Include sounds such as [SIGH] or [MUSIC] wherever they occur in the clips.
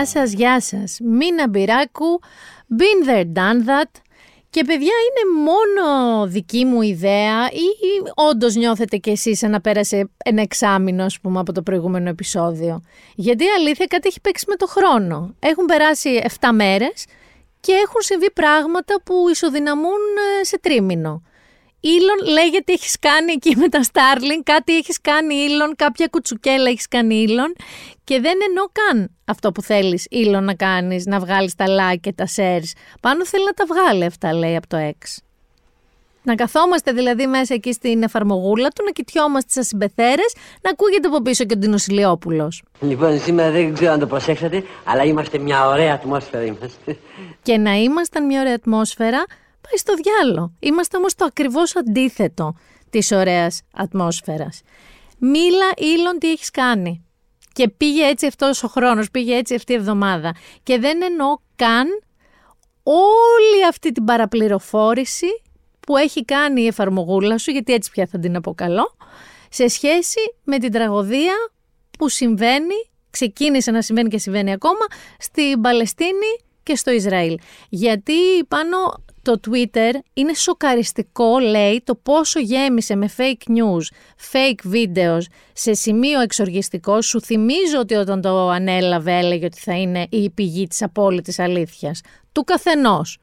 Γεια σας, γεια σας. Μίνα Μπυράκου, been there, done that. Και παιδιά είναι μόνο δική μου ιδέα ή όντως νιώθετε κι εσείς να πέρασε ένα εξάμεινο ας πούμε από το προηγούμενο επεισόδιο; Γιατί η αλήθεια κάτι έχει παίξει με το χρόνο. Έχουν περάσει 7 μέρες και έχουν συμβεί πράγματα που ισοδυναμούν ε, σε τρίμηνο. Ήλον λέγεται έχεις κάνει εκεί με τα Starling, κάτι έχεις κάνει Ήλον, κάποια κουτσουκέλα έχεις κάνει Ήλον και δεν εννοώ καν αυτό που θέλεις Ήλον να κάνεις, να βγάλεις τα like και τα shares. Πάνω θέλει να τα βγάλει αυτά λέει από το X. Να καθόμαστε δηλαδή μέσα εκεί στην εφαρμογούλα του, να κοιτιόμαστε σαν συμπεθέρες, να ακούγεται από πίσω και ο Ντίνο Λοιπόν, σήμερα δεν ξέρω αν το προσέξατε, αλλά είμαστε μια ωραία ατμόσφαιρα είμαστε. Και να ήμασταν μια ωραία ατμόσφαιρα, πάει στο διάλο. Είμαστε όμως το ακριβώς αντίθετο της ωραίας ατμόσφαιρας. Μίλα Ήλον τι έχεις κάνει; Και πήγε έτσι αυτός ο χρόνος, πήγε έτσι αυτή η εβδομάδα. Και δεν εννοώ καν όλη αυτή την παραπληροφόρηση που έχει κάνει η εφαρμογούλα σου, γιατί έτσι πια θα την αποκαλώ, σε σχέση με την τραγωδία που συμβαίνει, ξεκίνησε να συμβαίνει και συμβαίνει ακόμα, στην Παλαιστίνη και στο Ισραήλ. Γιατί πάνω το Twitter είναι σοκαριστικό, λέει, το πόσο γέμισε με fake news, fake videos σε σημείο εξοργιστικό. Σου θυμίζω ότι όταν το ανέλαβε έλεγε ότι θα είναι η πηγή της απόλυτης αλήθειας. Του καθενός.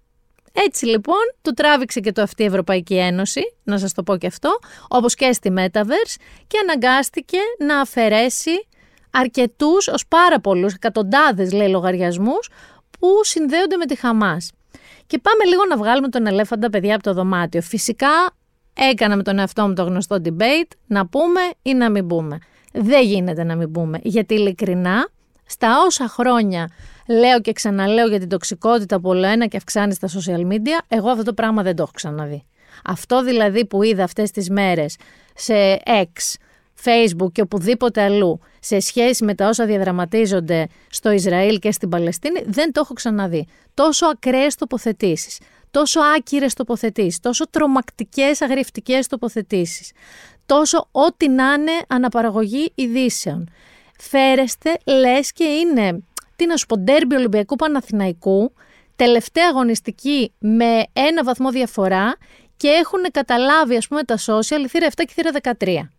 Έτσι λοιπόν, του τράβηξε και το αυτή η Ευρωπαϊκή Ένωση, να σας το πω και αυτό, όπως και στη Metaverse και αναγκάστηκε να αφαιρέσει αρκετούς, ως πάρα πολλούς, εκατοντάδες λέει λογαριασμούς, που συνδέονται με τη Χαμάς. Και πάμε λίγο να βγάλουμε τον ελέφαντα παιδιά από το δωμάτιο. Φυσικά έκανα με τον εαυτό μου το γνωστό debate, να πούμε ή να μην πούμε. Δεν γίνεται να μην πούμε, γιατί ειλικρινά, στα όσα χρόνια λέω και ξαναλέω για την τοξικότητα που όλο ένα και αυξάνει στα social media, εγώ αυτό το πράγμα δεν το έχω ξαναδεί. Αυτό δηλαδή που είδα αυτές τις μέρες σε X, Facebook και οπουδήποτε αλλού σε σχέση με τα όσα διαδραματίζονται στο Ισραήλ και στην Παλαιστίνη δεν το έχω ξαναδεί. Τόσο ακραίες τοποθετήσεις, τόσο άκυρες τοποθετήσεις, τόσο τρομακτικές αγριευτικές τοποθετήσεις, τόσο ό,τι να είναι αναπαραγωγή ειδήσεων. Φέρεστε λες και είναι, τι να σου πω, ντέρμπι Ολυμπιακού Παναθηναϊκού, τελευταία αγωνιστική με ένα βαθμό διαφορά και έχουν καταλάβει ας πούμε τα social η θύρα 7 και η θύρα 13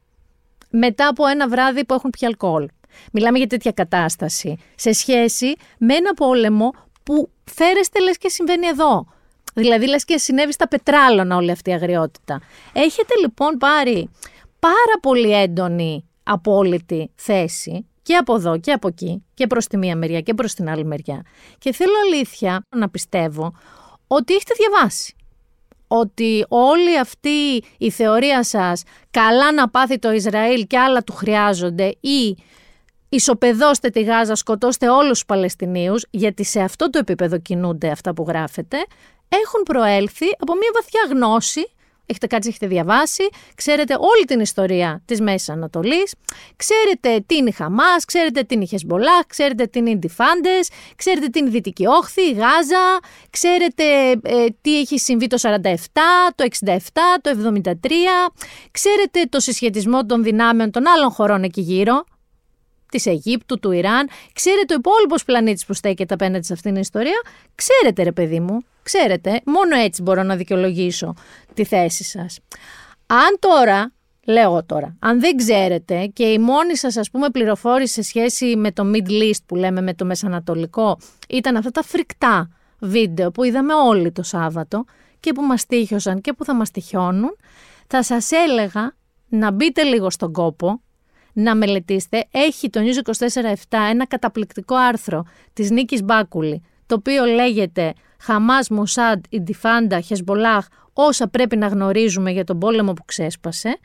μετά από ένα βράδυ που έχουν πια αλκοόλ. Μιλάμε για τέτοια κατάσταση σε σχέση με ένα πόλεμο που φέρεστε λες και συμβαίνει εδώ. Δηλαδή λες και συνέβη στα πετράλωνα όλη αυτή η αγριότητα. Έχετε λοιπόν πάρει πάρα πολύ έντονη απόλυτη θέση και από εδώ και από εκεί και προς τη μία μεριά και προς την άλλη μεριά. Και θέλω αλήθεια να πιστεύω ότι έχετε διαβάσει ότι όλη αυτή η θεωρία σας καλά να πάθει το Ισραήλ και άλλα του χρειάζονται ή ισοπεδώστε τη Γάζα, σκοτώστε όλους τους Παλαιστινίους, γιατί σε αυτό το επίπεδο κινούνται αυτά που γράφετε, έχουν προέλθει από μια βαθιά γνώση έχετε κάτσει, έχετε διαβάσει, ξέρετε όλη την ιστορία της Μέσης Ανατολής, ξέρετε τι είναι η Χαμάς, ξέρετε τι είναι η Χεσμολάχ, ξέρετε τι είναι οι Ντιφάντες, ξέρετε τι είναι η Δυτική Όχθη, η Γάζα, ξέρετε ε, τι έχει συμβεί το 47, το 67, το 73, ξέρετε το συσχετισμό των δυνάμεων των άλλων χωρών εκεί γύρω, της Αιγύπτου, του Ιράν, ξέρετε ο υπόλοιπος πλανήτης που στέκεται απέναντι σε αυτήν την ιστορία, ξέρετε ρε παιδί μου, ξέρετε, μόνο έτσι μπορώ να δικαιολογήσω τη θέση σας. Αν τώρα, λέω τώρα, αν δεν ξέρετε και η μόνη σας ας πούμε πληροφόρηση σε σχέση με το Middle East που λέμε με το Μεσανατολικό ήταν αυτά τα φρικτά βίντεο που είδαμε όλοι το Σάββατο και που μας τύχιωσαν και που θα μας τυχιώνουν, θα σας έλεγα να μπείτε λίγο στον κόπο, να μελετήσετε. Έχει το News 24-7 ένα καταπληκτικό άρθρο της Νίκης Μπάκουλη, το οποίο λέγεται Χαμάς, Μοσάντ, Ιντιφάντα, Χεσμολάχ, όσα πρέπει να γνωρίζουμε για τον πόλεμο που ξέσπασε,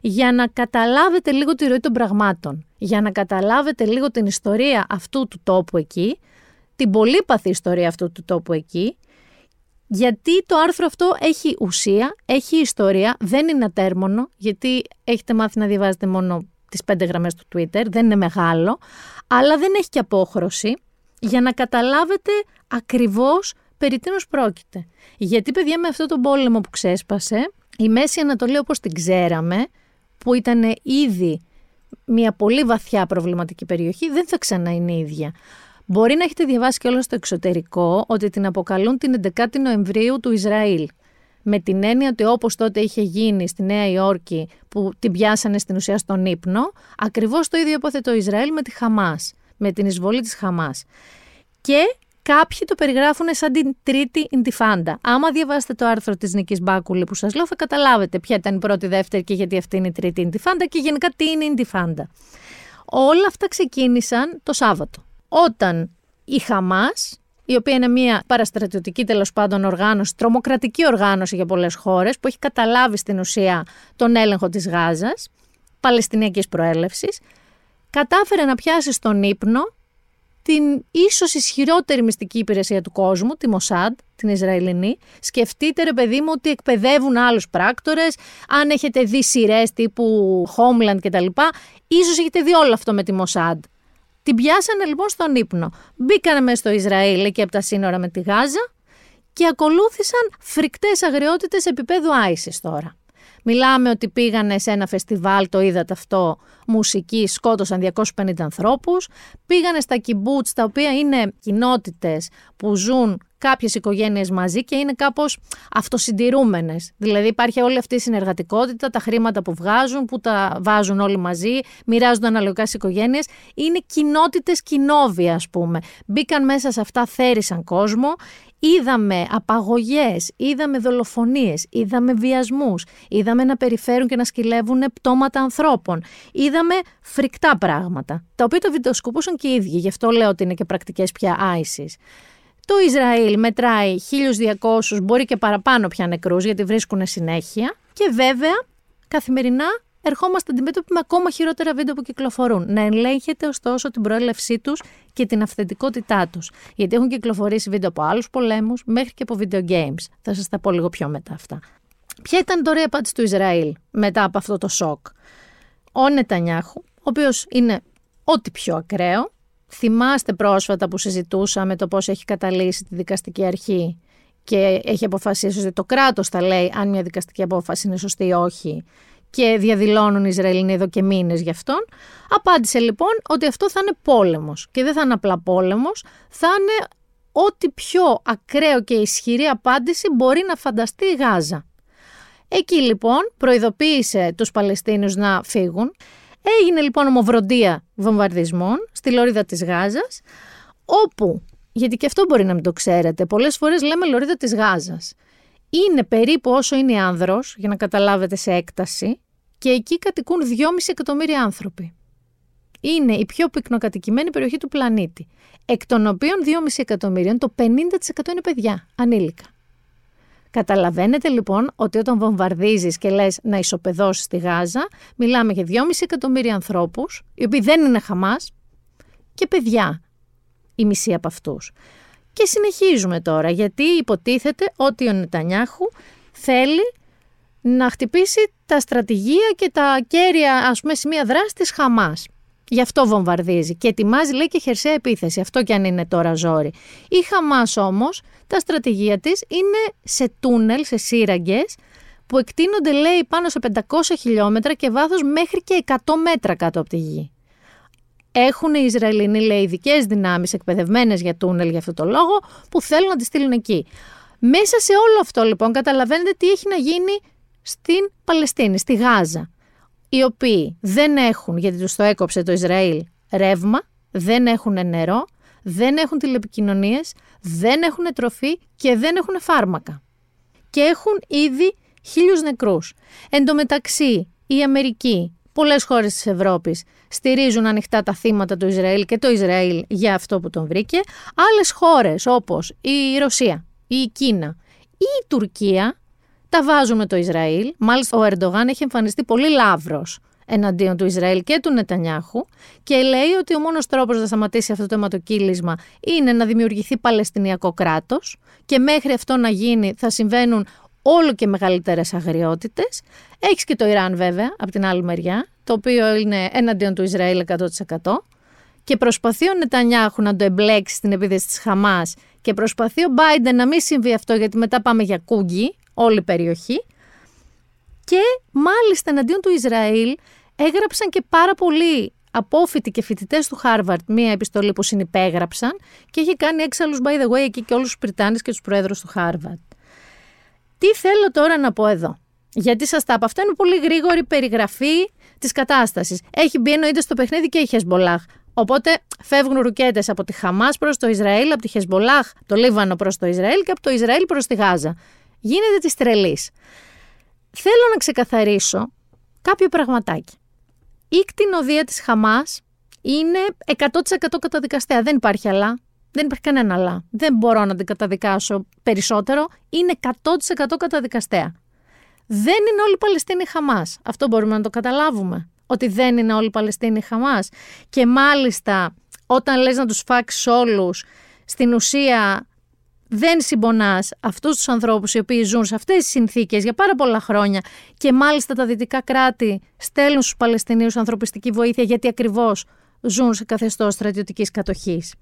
για να καταλάβετε λίγο τη ροή των πραγμάτων, για να καταλάβετε λίγο την ιστορία αυτού του τόπου εκεί, την πολύπαθη ιστορία αυτού του τόπου εκεί, γιατί το άρθρο αυτό έχει ουσία, έχει ιστορία, δεν είναι ατέρμονο, γιατί έχετε μάθει να διαβάζετε μόνο τις πέντε γραμμές του Twitter, δεν είναι μεγάλο, αλλά δεν έχει και απόχρωση για να καταλάβετε ακριβώς περί τίνος πρόκειται. Γιατί παιδιά με αυτό τον πόλεμο που ξέσπασε, η Μέση Ανατολή όπως την ξέραμε, που ήταν ήδη μια πολύ βαθιά προβληματική περιοχή, δεν θα ξανά είναι ίδια. Μπορεί να έχετε διαβάσει και όλα στο εξωτερικό ότι την αποκαλούν την 11η Νοεμβρίου του Ισραήλ. Με την έννοια ότι όπως τότε είχε γίνει στη Νέα Υόρκη που την πιάσανε στην ουσία στον ύπνο, ακριβώς το ίδιο υπόθετο το Ισραήλ με τη Χαμάς, με την εισβολή της Χαμάς. Και Κάποιοι το περιγράφουν σαν την τρίτη Ιντιφάντα. Άμα διαβάσετε το άρθρο της Νική Μπάκουλη που σας λέω, θα καταλάβετε ποια ήταν η πρώτη, δεύτερη και γιατί αυτή είναι η τρίτη Ιντιφάντα και γενικά τι είναι η Ιντιφάντα. Όλα αυτά ξεκίνησαν το Σάββατο. Όταν η Χαμάς, η οποία είναι μια παραστρατιωτική τέλος πάντων οργάνωση, τρομοκρατική οργάνωση για πολλές χώρες, που έχει καταλάβει στην ουσία τον έλεγχο της Γάζας, Παλαιστινιακής προέλευσης, κατάφερε να πιάσει στον ύπνο την ίσως ισχυρότερη μυστική υπηρεσία του κόσμου, τη Μοσάντ, την Ισραηλινή. Σκεφτείτε ρε παιδί μου ότι εκπαιδεύουν άλλους πράκτορες, αν έχετε δει σειρές τύπου Homeland κτλ. Ίσως έχετε δει όλο αυτό με τη Μοσάντ. Την πιάσανε λοιπόν στον ύπνο. Μπήκανε μέσα στο Ισραήλ εκεί από τα σύνορα με τη Γάζα και ακολούθησαν φρικτές αγριότητες επίπεδου Άισις τώρα. Μιλάμε ότι πήγανε σε ένα φεστιβάλ, το είδατε αυτό, μουσική, σκότωσαν 250 ανθρώπους. Πήγανε στα κυμπούτς, τα οποία είναι κοινότητες που ζουν κάποιες οικογένειες μαζί και είναι κάπως αυτοσυντηρούμενες. Δηλαδή υπάρχει όλη αυτή η συνεργατικότητα, τα χρήματα που βγάζουν, που τα βάζουν όλοι μαζί, μοιράζονται αναλογικά στις οικογένειες. Είναι κοινότητες κοινόβια, ας πούμε. Μπήκαν μέσα σε αυτά, θέρισαν κόσμο. Είδαμε απαγωγές, είδαμε δολοφονίες, είδαμε βιασμούς, είδαμε να περιφέρουν και να σκυλεύουν πτώματα ανθρώπων. Είδαμε φρικτά πράγματα, τα οποία το βιντεοσκοπούσαν και οι ίδιοι, γι' αυτό λέω ότι είναι και πρακτικές πια άισις. Το Ισραήλ μετράει 1.200, μπορεί και παραπάνω πια νεκρούς, γιατί βρίσκουν συνέχεια. Και βέβαια, καθημερινά ερχόμαστε αντιμέτωποι με ακόμα χειρότερα βίντεο που κυκλοφορούν. Να ελέγχετε ωστόσο την προέλευσή τους και την αυθεντικότητά τους. Γιατί έχουν κυκλοφορήσει βίντεο από άλλους πολέμους μέχρι και από video games. Θα σας τα πω λίγο πιο μετά αυτά. Ποια ήταν τώρα η απάντηση του Ισραήλ μετά από αυτό το σοκ; Ο Νετανιάχου, ο οποίος είναι ό,τι πιο ακραίο, θυμάστε πρόσφατα που συζητούσαμε το πώς έχει καταλήξει τη δικαστική αρχή και έχει αποφασίσει ότι το κράτος θα λέει αν μια δικαστική απόφαση είναι σωστή ή όχι και διαδηλώνουν οι Ισραηλινοί εδώ και μήνες γι' αυτόν. Απάντησε λοιπόν ότι αυτό θα είναι πόλεμος και δεν θα είναι απλά πόλεμος, θα είναι ό,τι πιο ακραίο και ισχυρή απάντηση μπορεί να φανταστεί η Γάζα. Εκεί λοιπόν προειδοποίησε τους Παλαιστίνους να φύγουν. Έγινε λοιπόν ομοβροντία βομβαρδισμών στη λωρίδα της Γάζας, όπου, γιατί και αυτό μπορεί να μην το ξέρετε, πολλές φορές λέμε λωρίδα της Γάζας. Είναι περίπου όσο είναι άνδρος, για να καταλάβετε σε έκταση, και εκεί κατοικούν 2,5 εκατομμύρια άνθρωποι. Είναι η πιο πυκνοκατοικημένη περιοχή του πλανήτη, εκ των οποίων 2,5 εκατομμύριων το 50% είναι παιδιά, ανήλικα. Καταλαβαίνετε λοιπόν ότι όταν βομβαρδίζεις και λες να ισοπεδώσεις τη Γάζα, μιλάμε για 2,5 εκατομμύρια ανθρώπους, οι οποίοι δεν είναι Χαμάς, και παιδιά, η μισή από αυτούς. Και συνεχίζουμε τώρα, γιατί υποτίθεται ότι ο Νετανιάχου θέλει να χτυπήσει τα στρατηγία και τα κέρια ας πούμε σημεία δράσης της Χαμάς. Γι' αυτό βομβαρδίζει και ετοιμάζει λέει και χερσαία επίθεση, αυτό κι αν είναι τώρα ζόρι. Η Χαμάς όμως, τα στρατηγία της είναι σε τούνελ, σε σύραγγες, που εκτείνονται λέει πάνω σε 500 χιλιόμετρα και βάθος μέχρι και 100 μέτρα κάτω από τη γη. Έχουν οι Ισραηλινοί λέει ειδικές δυνάμεις εκπαιδευμένες για τούνελ για αυτό το λόγο που θέλουν να τη στείλουν εκεί. Μέσα σε όλο αυτό λοιπόν καταλαβαίνετε τι έχει να γίνει στην Παλαιστίνη, στη Γάζα οι οποίοι δεν έχουν, γιατί τους το έκοψε το Ισραήλ, ρεύμα, δεν έχουν νερό, δεν έχουν τηλεπικοινωνίες, δεν έχουν τροφή και δεν έχουν φάρμακα. Και έχουν ήδη χίλιους νεκρούς. Εν τω μεταξύ, η Αμερική, πολλές χώρες της Ευρώπης στηρίζουν ανοιχτά τα θύματα του Ισραήλ και το Ισραήλ για αυτό που τον βρήκε. Άλλες χώρες όπως η Ρωσία, η Κίνα ή η Τουρκία τα βάζουν με το Ισραήλ. Μάλιστα, ο Ερντογάν έχει εμφανιστεί πολύ λαύρος εναντίον του Ισραήλ και του Νετανιάχου και λέει ότι ο μόνος τρόπος να σταματήσει αυτό το αιματοκύλισμα είναι να δημιουργηθεί Παλαιστινιακό κράτος και μέχρι αυτό να γίνει θα συμβαίνουν όλο και μεγαλύτερες αγριότητες. Έχεις και το Ιράν βέβαια από την άλλη μεριά, το οποίο είναι εναντίον του Ισραήλ 100%. Και προσπαθεί ο Νετανιάχου να το εμπλέξει στην επίθεση της Χαμάς και προσπαθεί ο Μπάιντεν να μην συμβεί αυτό γιατί μετά πάμε για κούγκι, όλη η περιοχή. Και μάλιστα εναντίον του Ισραήλ έγραψαν και πάρα πολλοί απόφοιτοι και φοιτητές του Χάρβαρντ μία επιστολή που συνυπέγραψαν και έχει κάνει έξαλλους, by the way, εκεί και όλους τους Πριτάνες και τους Προέδρους του Χάρβαρντ. Τι θέλω τώρα να πω εδώ; Γιατί σας τα είπα, αυτά είναι πολύ γρήγορη περιγραφή της κατάστασης. Έχει μπει εννοείται στο παιχνίδι και η Χεζμπολάχ. Οπότε φεύγουν ρουκέτες από τη Χαμάς προς το Ισραήλ, από τη Χεζμπολάχ, το Λίβανο προς το Ισραήλ και από το Ισραήλ προς τη Γάζα. Γίνεται της τρελής. Θέλω να ξεκαθαρίσω κάποιο πραγματάκι. Η κτηνοδία της Χαμάς είναι 100% καταδικαστέα. Δεν υπάρχει αλλά. Δεν υπάρχει κανένα αλλά. Δεν μπορώ να την καταδικάσω περισσότερο. Είναι 100% καταδικαστέα. Δεν είναι όλοι οι Παλαιστίνοι Χαμάς. Αυτό μπορούμε να το καταλάβουμε. Ότι δεν είναι όλοι οι Παλαιστίνοι Χαμάς. Και μάλιστα όταν λες να τους φάξεις όλους, στην ουσία δεν συμπονάς αυτούς τους ανθρώπους οι οποίοι ζουν σε αυτές τις συνθήκες για πάρα πολλά χρόνια και μάλιστα τα δυτικά κράτη στέλνουν στους Παλαιστινίους ανθρωπιστική βοήθεια γιατί ακριβώς ζουν σε καθεστώς στρατιωτικής κατοχής.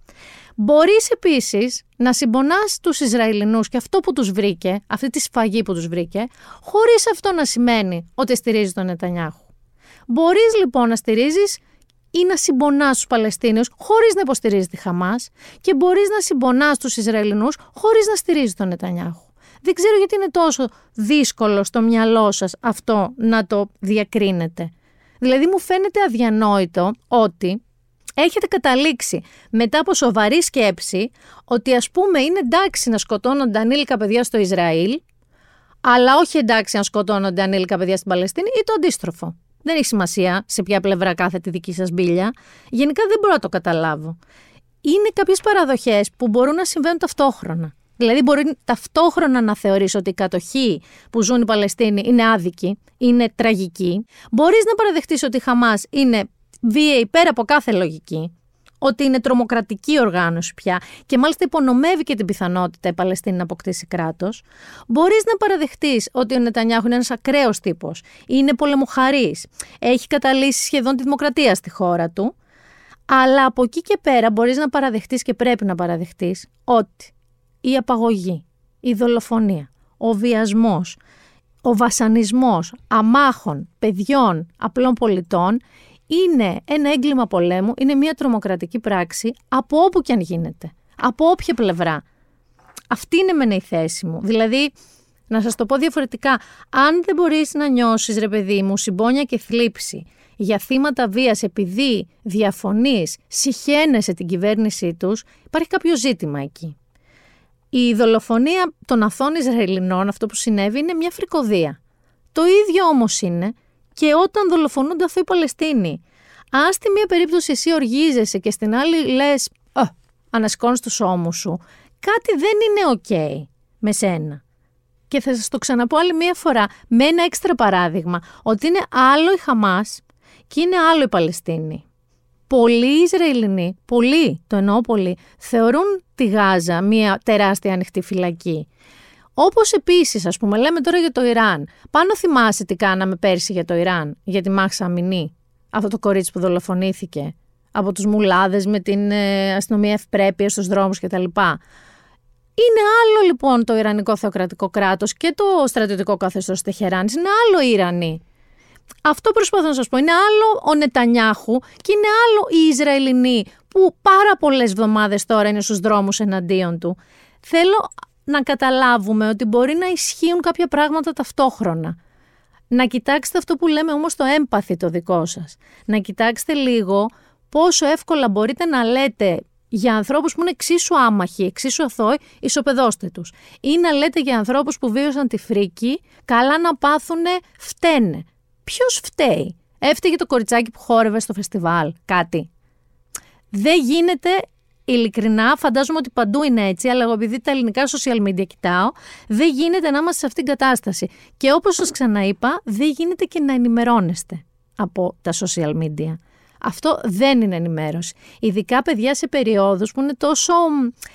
Μπορείς επίσης να συμπονάς τους Ισραηλινούς και αυτό που τους βρήκε, αυτή τη σφαγή που τους βρήκε, χωρίς αυτό να σημαίνει ότι στηρίζει τον Νετανιάχου. Μπορείς λοιπόν να στηρίζεις ή να συμπονάς τους Παλαιστίνιους χωρίς να υποστηρίζει τη Χαμάς και μπορείς να συμπονάς τους Ισραηλινούς χωρίς να στηρίζει τον Νετανιάχου. Δεν ξέρω γιατί είναι τόσο δύσκολο στο μυαλό σας αυτό να το διακρίνετε. Δηλαδή μου φαίνεται αδιανόητο ότι έχετε καταλήξει μετά από σοβαρή σκέψη ότι ας πούμε είναι εντάξει να σκοτώνονται ανήλικα παιδιά στο Ισραήλ αλλά όχι εντάξει να σκοτώνονται ανήλικα παιδιά στην Παλαιστίνη ή το αντίστροφο. Δεν έχει σημασία σε ποια πλευρά κάθεται η δική σας μπίλια. Γενικά δεν μπορώ να το καταλάβω. Είναι κάποιες παραδοχές που μπορούν να συμβαίνουν ταυτόχρονα. Δηλαδή, μπορεί ταυτόχρονα να θεωρήσει ότι η κατοχή που ζουν οι Παλαιστίνοι είναι άδικη, είναι τραγική. Μπορείς να παραδεχτείς ότι η Χαμάς είναι βίαιη πέρα από κάθε λογική ότι είναι τρομοκρατική οργάνωση πια και μάλιστα υπονομεύει και την πιθανότητα η Παλαιστίνη να αποκτήσει κράτος, μπορείς να παραδεχτείς ότι ο Νετανιάχου είναι ένας ακραίος τύπος, είναι πολεμοχαρής, έχει καταλύσει σχεδόν τη δημοκρατία στη χώρα του. Αλλά από εκεί και πέρα μπορείς να παραδεχτείς και πρέπει να παραδεχτείς ότι η απαγωγή, η δολοφονία, ο βιασμός, ο βασανισμός αμάχων, παιδιών, απλών πολιτών είναι ένα έγκλημα πολέμου, είναι μια τρομοκρατική πράξη από όπου και αν γίνεται. Από όποια πλευρά. Αυτή είναι μεν η θέση μου. Δηλαδή, να σας το πω διαφορετικά, αν δεν μπορείς να νιώσεις, ρε παιδί μου, συμπόνια και θλίψη για θύματα βίας επειδή διαφωνείς, συχαίνεσαι την κυβέρνησή τους, υπάρχει κάποιο ζήτημα εκεί. Η δολοφονία των αθών Ισραηλινών, αυτό που συνέβη, είναι μια φρικοδία. Το ίδιο όμως είναι και όταν δολοφονούνται αυτοί οι Παλαιστίνοι. Αν στη μία περίπτωση εσύ οργίζεσαι και στην άλλη λες, ανασκώνει τους ώμους σου, κάτι δεν είναι OK με σένα. Και θα σας το ξαναπώ άλλη μία φορά με ένα έξτρα παράδειγμα, ότι είναι άλλο η Χαμάς και είναι άλλο η Παλαιστίνη. Πολλοί Ισραηλινοί, πολλοί, το εννοώ πολλοί, θεωρούν τη Γάζα μία τεράστια ανοιχτή φυλακή. Όπως επίσης, ας πούμε, λέμε τώρα για το Ιράν. Πάνω θυμάσαι τι κάναμε πέρσι για το Ιράν, για τη Μάχσα Αμινή, αυτό το κορίτσι που δολοφονήθηκε από τους μουλάδες με την ε, αστυνομία ευπρέπεια στους δρόμους κτλ. Είναι άλλο λοιπόν το Ιρανικό θεοκρατικό κράτος και το στρατιωτικό καθεστώς της Τεχεράνης. Είναι άλλο οι Ιρανοί. Αυτό προσπαθώ να σας πω. Είναι άλλο ο Νετανιάχου και είναι άλλο οι Ισραηλινοί που πάρα πολλές εβδομάδες τώρα είναι στους δρόμους εναντίον του. Θέλω να καταλάβουμε ότι μπορεί να ισχύουν κάποια πράγματα ταυτόχρονα. Να κοιτάξετε αυτό που λέμε όμως το έμπαθη το δικό σας. Να κοιτάξετε λίγο πόσο εύκολα μπορείτε να λέτε για ανθρώπους που είναι εξίσου άμαχοι, εξίσου αθώοι, ισοπεδώστε τους. Ή να λέτε για ανθρώπους που βίωσαν τη φρίκη, καλά να πάθουνε, φταίνε. Ποιος φταίει; Έφταιγε το κοριτσάκι που χόρευε στο φεστιβάλ, κάτι. Δεν γίνεται ειλικρινά, φαντάζομαι ότι παντού είναι έτσι, αλλά εγώ επειδή τα ελληνικά social media κοιτάω, δεν γίνεται να είμαστε σε αυτήν την κατάσταση. Και όπως σας ξαναείπα, δεν γίνεται και να ενημερώνεστε από τα social media. Αυτό δεν είναι ενημέρωση. Ειδικά παιδιά σε περιόδους που είναι τόσο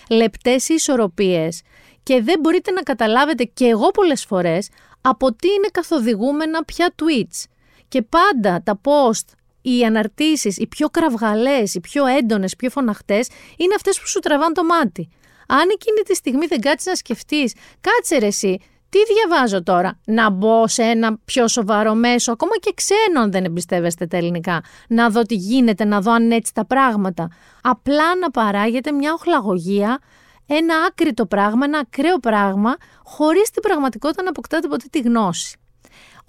λεπτές οι ισορροπίες και δεν μπορείτε να καταλάβετε και εγώ πολλές φορές από τι είναι καθοδηγούμενα πια tweets. Και πάντα τα post οι αναρτήσεις, οι πιο κραυγαλές, οι πιο έντονες, πιο φωναχτές, είναι αυτές που σου τραβάνε το μάτι. Αν εκείνη τη στιγμή δεν κάτσεις να σκεφτείς, κάτσε ρε εσύ, Τι διαβάζω τώρα, να μπω σε ένα πιο σοβαρό μέσο, ακόμα και ξένο αν δεν εμπιστεύεστε τα ελληνικά, να δω τι γίνεται, να δω αν έτσι τα πράγματα. Απλά να παράγεται μια οχλαγωγία, ένα άκρητο πράγμα, ένα ακραίο πράγμα, χωρίς την πραγματικότητα να αποκτάτε ποτέ τη γνώση.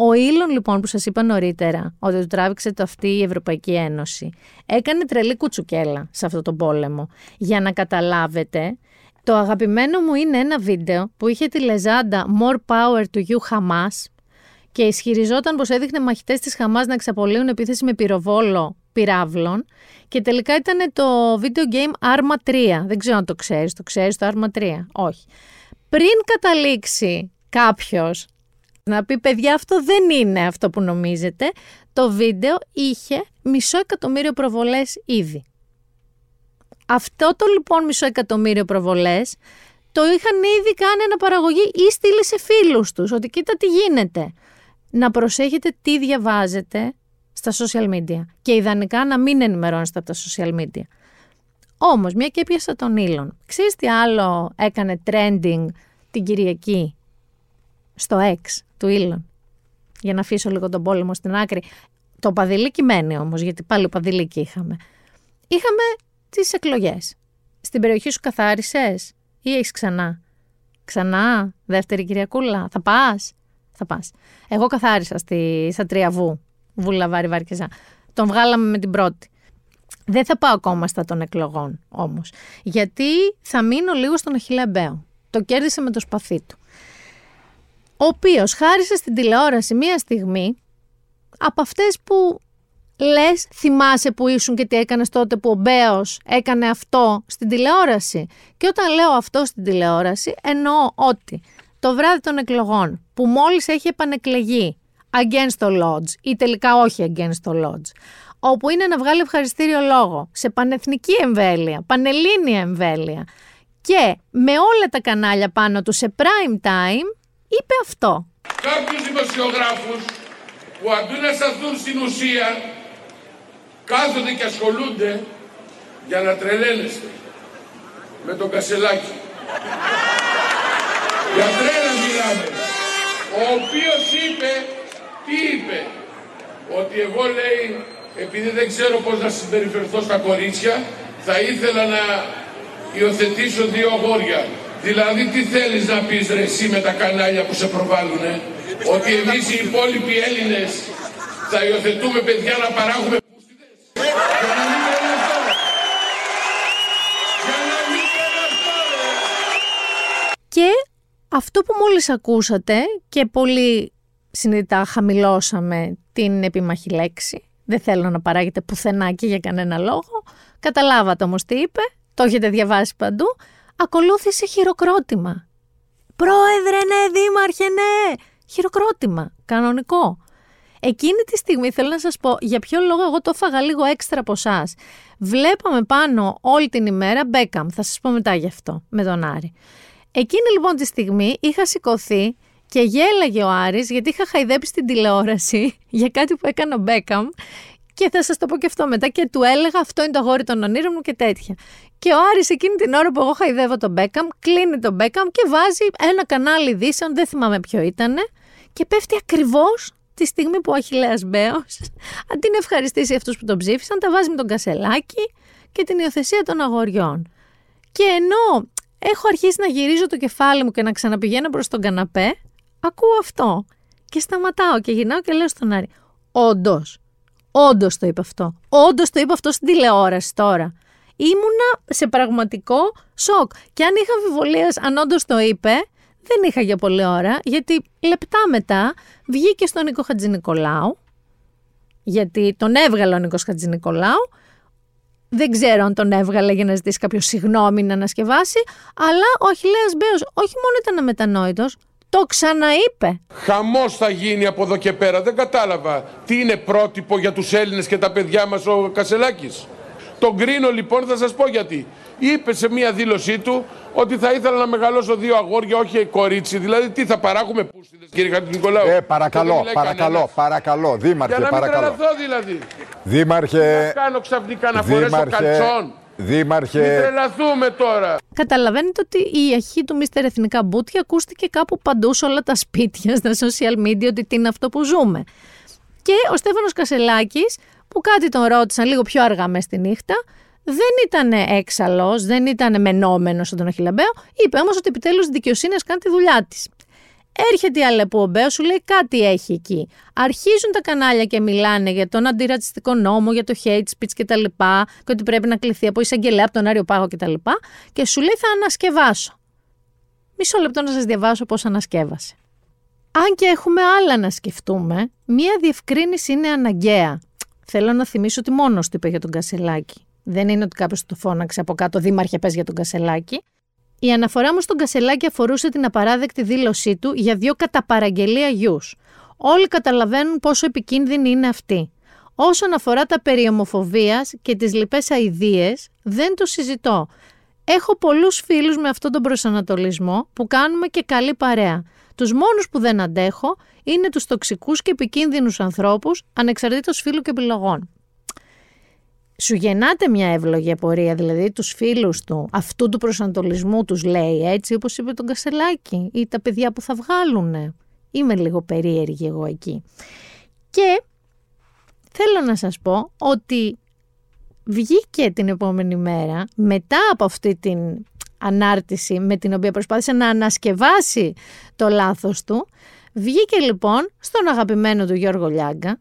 Ο Ήλον λοιπόν που σας είπα νωρίτερα ότι του τράβηξε το αυτή η Ευρωπαϊκή Ένωση έκανε τρελή κουτσουκέλα σε αυτό τον πόλεμο για να καταλάβετε το αγαπημένο μου είναι ένα βίντεο που είχε τη λεζάντα More Power to You Hamas και ισχυριζόταν πως έδειχνε μαχητές της Χαμάς να εξαπολύουν επίθεση με πυροβόλο πυράβλων και τελικά ήταν το video game Arma 3. Δεν ξέρω αν το ξέρεις, το ξέρεις το Arma 3. Όχι. Πριν καταλήξει κάποιος να πει παιδιά αυτό δεν είναι αυτό που νομίζετε, το βίντεο είχε μισό εκατομμύριο προβολές ήδη. Αυτό το λοιπόν μισό εκατομμύριο προβολές το είχαν ήδη κάνει αναπαραγωγή ή στείλει σε φίλους τους ότι κοίτα τι γίνεται. Να προσέχετε τι διαβάζετε στα social media και ιδανικά να μην ενημερώνεστε από τα social media. Όμως, μια και έπιασα τον Ήλον. Ξέρεις τι άλλο έκανε trending την Κυριακή στο X; Του Ήλον. Για να αφήσω λίγο τον πόλεμο στην άκρη. Το παδιλίκι μένει όμως, γιατί πάλι παδιλίκι είχαμε. Είχαμε τις εκλογές. Στην περιοχή σου καθάρισες ή έχεις ξανά; Ξανά, δεύτερη Κυριακούλα. Θα πας; Θα πας. Εγώ καθάρισα στη, στα Τριαβού, Βούλα Βάρη Βάρκεζα. Τον βγάλαμε με την πρώτη. Δεν θα πάω ακόμα στα των εκλογών όμως. Γιατί θα μείνω λίγο στον Αχιλέα Το κέρδισε με το σπαθί του. Ο οποίος χάρισε στην τηλεόραση μία στιγμή από αυτές που Λες, θυμάσαι που ήσουν και τι έκανες τότε που ο Μπέος έκανε αυτό στην τηλεόραση. Και όταν λέω αυτό στην τηλεόραση, εννοώ ότι το βράδυ των εκλογών που μόλις έχει επανεκλεγεί against the lodge ή τελικά όχι against the lodge, όπου είναι να βγάλει ευχαριστήριο λόγο σε πανεθνική εμβέλεια, πανελλήνια εμβέλεια και με όλα τα κανάλια πάνω του σε prime time, είπε αυτό. Κάποιους δημοσιογράφους που αντί να σταθούν στην ουσία κάθονται και ασχολούνται για να τρελαίνεστε με τον Κασελάκη. Για τρέλα μιλάμε. Ο οποίος είπε, τι είπε, ότι εγώ λέει, επειδή δεν ξέρω πώς να συμπεριφερθώ στα κορίτσια, θα ήθελα να υιοθετήσω δύο αγόρια. Δηλαδή τι θέλεις να πεις ρε εσύ με τα κανάλια που σε προβάλλουνε, ότι εμείς οι υπόλοιποι Έλληνες θα υιοθετούμε παιδιά να παράγουμε και αυτό που μόλις ακούσατε και πολύ συνειδητά χαμηλώσαμε την επιμαχή λέξη, δεν θέλω να παράγετε πουθενά και για κανένα λόγο, καταλάβατε όμως τι είπε, το έχετε διαβάσει παντού, ακολούθησε χειροκρότημα. Πρόεδρε, ναι, δήμαρχε, ναι, χειροκρότημα, κανονικό. Εκείνη τη στιγμή θέλω να σας πω για ποιο λόγο εγώ το έφαγα λίγο έξτρα από εσάς. Βλέπαμε πάνω όλη την ημέρα Μπέκαμ, θα σας πω μετά γι' αυτό, με τον Άρη. Εκείνη λοιπόν τη στιγμή είχα σηκωθεί και γέλαγε ο Άρης γιατί είχα χαϊδέψει την τηλεόραση [LAUGHS] για κάτι που έκανε ο Μπέκαμ και θα σας το πω και αυτό μετά και του έλεγα αυτό είναι το αγόρι των ονείρων μου και τέτοια. Και ο Άρης εκείνη την ώρα που εγώ χαϊδεύω τον Μπέκαμ, κλείνει τον Μπέκαμ και βάζει ένα κανάλι ειδήσεων, δεν θυμάμαι ποιο ήταν, και πέφτει ακριβώς τη στιγμή που ο Αχιλέας Μπέος, [LAUGHS] αντί να ευχαριστήσει αυτούς που τον ψήφισαν, τα βάζει με τον κασελάκι και την υιοθεσία των αγοριών. Και ενώ έχω αρχίσει να γυρίζω το κεφάλι μου και να ξαναπηγαίνω προς τον καναπέ, ακούω αυτό. Και σταματάω και γυρνάω και λέω στον Άρη, όντως, όντως το είπε αυτό. Όντως το είπε αυτό στην τηλεόραση τώρα. Ήμουνα σε πραγματικό σοκ. Και αν είχα αμφιβολίες αν όντως το είπε, δεν είχα για πολλή ώρα, γιατί λεπτά μετά βγήκε στον Νίκο Χατζηνικολάου, γιατί τον έβγαλε ο Νίκος Χατζηνικολάου, δεν ξέρω αν τον έβγαλε για να ζητήσει κάποιο συγγνώμη να ανασκευάσει, αλλά ο Αχιλέας Μπέος όχι μόνο ήταν αμετανόητος, το ξαναείπε. Χαμός θα γίνει από εδώ και πέρα. Δεν κατάλαβα. Τι είναι πρότυπο για τους Έλληνες και τα παιδιά μας ο Κασελάκης; Τον κρίνω λοιπόν, θα σας πω γιατί. Είπε σε μία δήλωσή του ότι θα ήθελα να μεγαλώσω δύο αγόρια, όχι κορίτσι. Δηλαδή, τι θα παράγουμε πούστιδε, κύριε Χατζηνικολάου. Ε, παρακαλώ, παρακαλώ, παρακαλώ, Δήμαρχε, Για να μην παρακαλώ. τρελαθώ δηλαδή. Δήμαρχε. Να κάνω ξαφνικά να φορέσω Δήμαρχε, καλτσόν; Δήμαρχε. Μην τρελαθούμε τώρα. Καταλαβαίνετε ότι η αρχή του Μίστερ Εθνικά Μπούτια ακούστηκε κάπου παντού σε όλα τα σπίτια, στα social media, ότι τι είναι αυτό που ζούμε. Και ο Στέφανος Κασελάκης, που κάτι τον ρώτησαν λίγο πιο αργά μέσα στη νύχτα, δεν ήταν έξαλλος, δεν ήταν μενόμενος στον Αχιλαμπέο, είπε όμως ότι επιτέλους η δικαιοσύνης κάνει τη δουλειά της. Έρχεται η Αλεπού Ομπέο, σου λέει κάτι έχει εκεί. Αρχίζουν τα κανάλια και μιλάνε για τον αντιρατσιστικό νόμο, για το hate speech κτλ. Και, και ότι πρέπει να κληθεί από εισαγγελέα από τον Άριο Πάγο κτλ. Και, και σου λέει θα ανασκευάσω. Μισό λεπτό να σας διαβάσω πώς ανασκεύασε. Αν και έχουμε άλλα να σκεφτούμε, μία διευκρίνηση είναι αναγκαία. Θέλω να θυμίσω ότι μόνος του είπε για τον Κασελάκη. Δεν είναι ότι κάποιος το φώναξε από κάτω, Δήμαρχε, πες για τον Κασελάκη. Η αναφορά μου στον Κασελάκη αφορούσε την απαράδεκτη δήλωσή του για δύο κατά παραγγελία γιους. Όλοι καταλαβαίνουν πόσο επικίνδυνη είναι αυτή. Όσον αφορά τα περί και τις λοιπές αηδίες, δεν το συζητώ. Έχω πολλούς φίλους με αυτόν τον προσανατολισμό που κάνουμε και καλή παρέα. Τους μόνους που δεν αντέχω είναι τους τοξικούς και επικίνδυνους ανθρώπους, ανεξαρτήτως φίλου και επιλογών σου γεννάται μια εύλογη απορία, δηλαδή τους φίλους του, αυτού του προσανατολισμού τους λέει έτσι όπως είπε τον Κασελάκη ή τα παιδιά που θα βγάλουν. Είμαι λίγο περίεργη εγώ εκεί. Και θέλω να σας πω ότι βγήκε την επόμενη μέρα μετά από αυτή την ανάρτηση με την οποία προσπάθησε να ανασκευάσει το λάθος του, βγήκε λοιπόν στον αγαπημένο του Γιώργο Λιάγκα,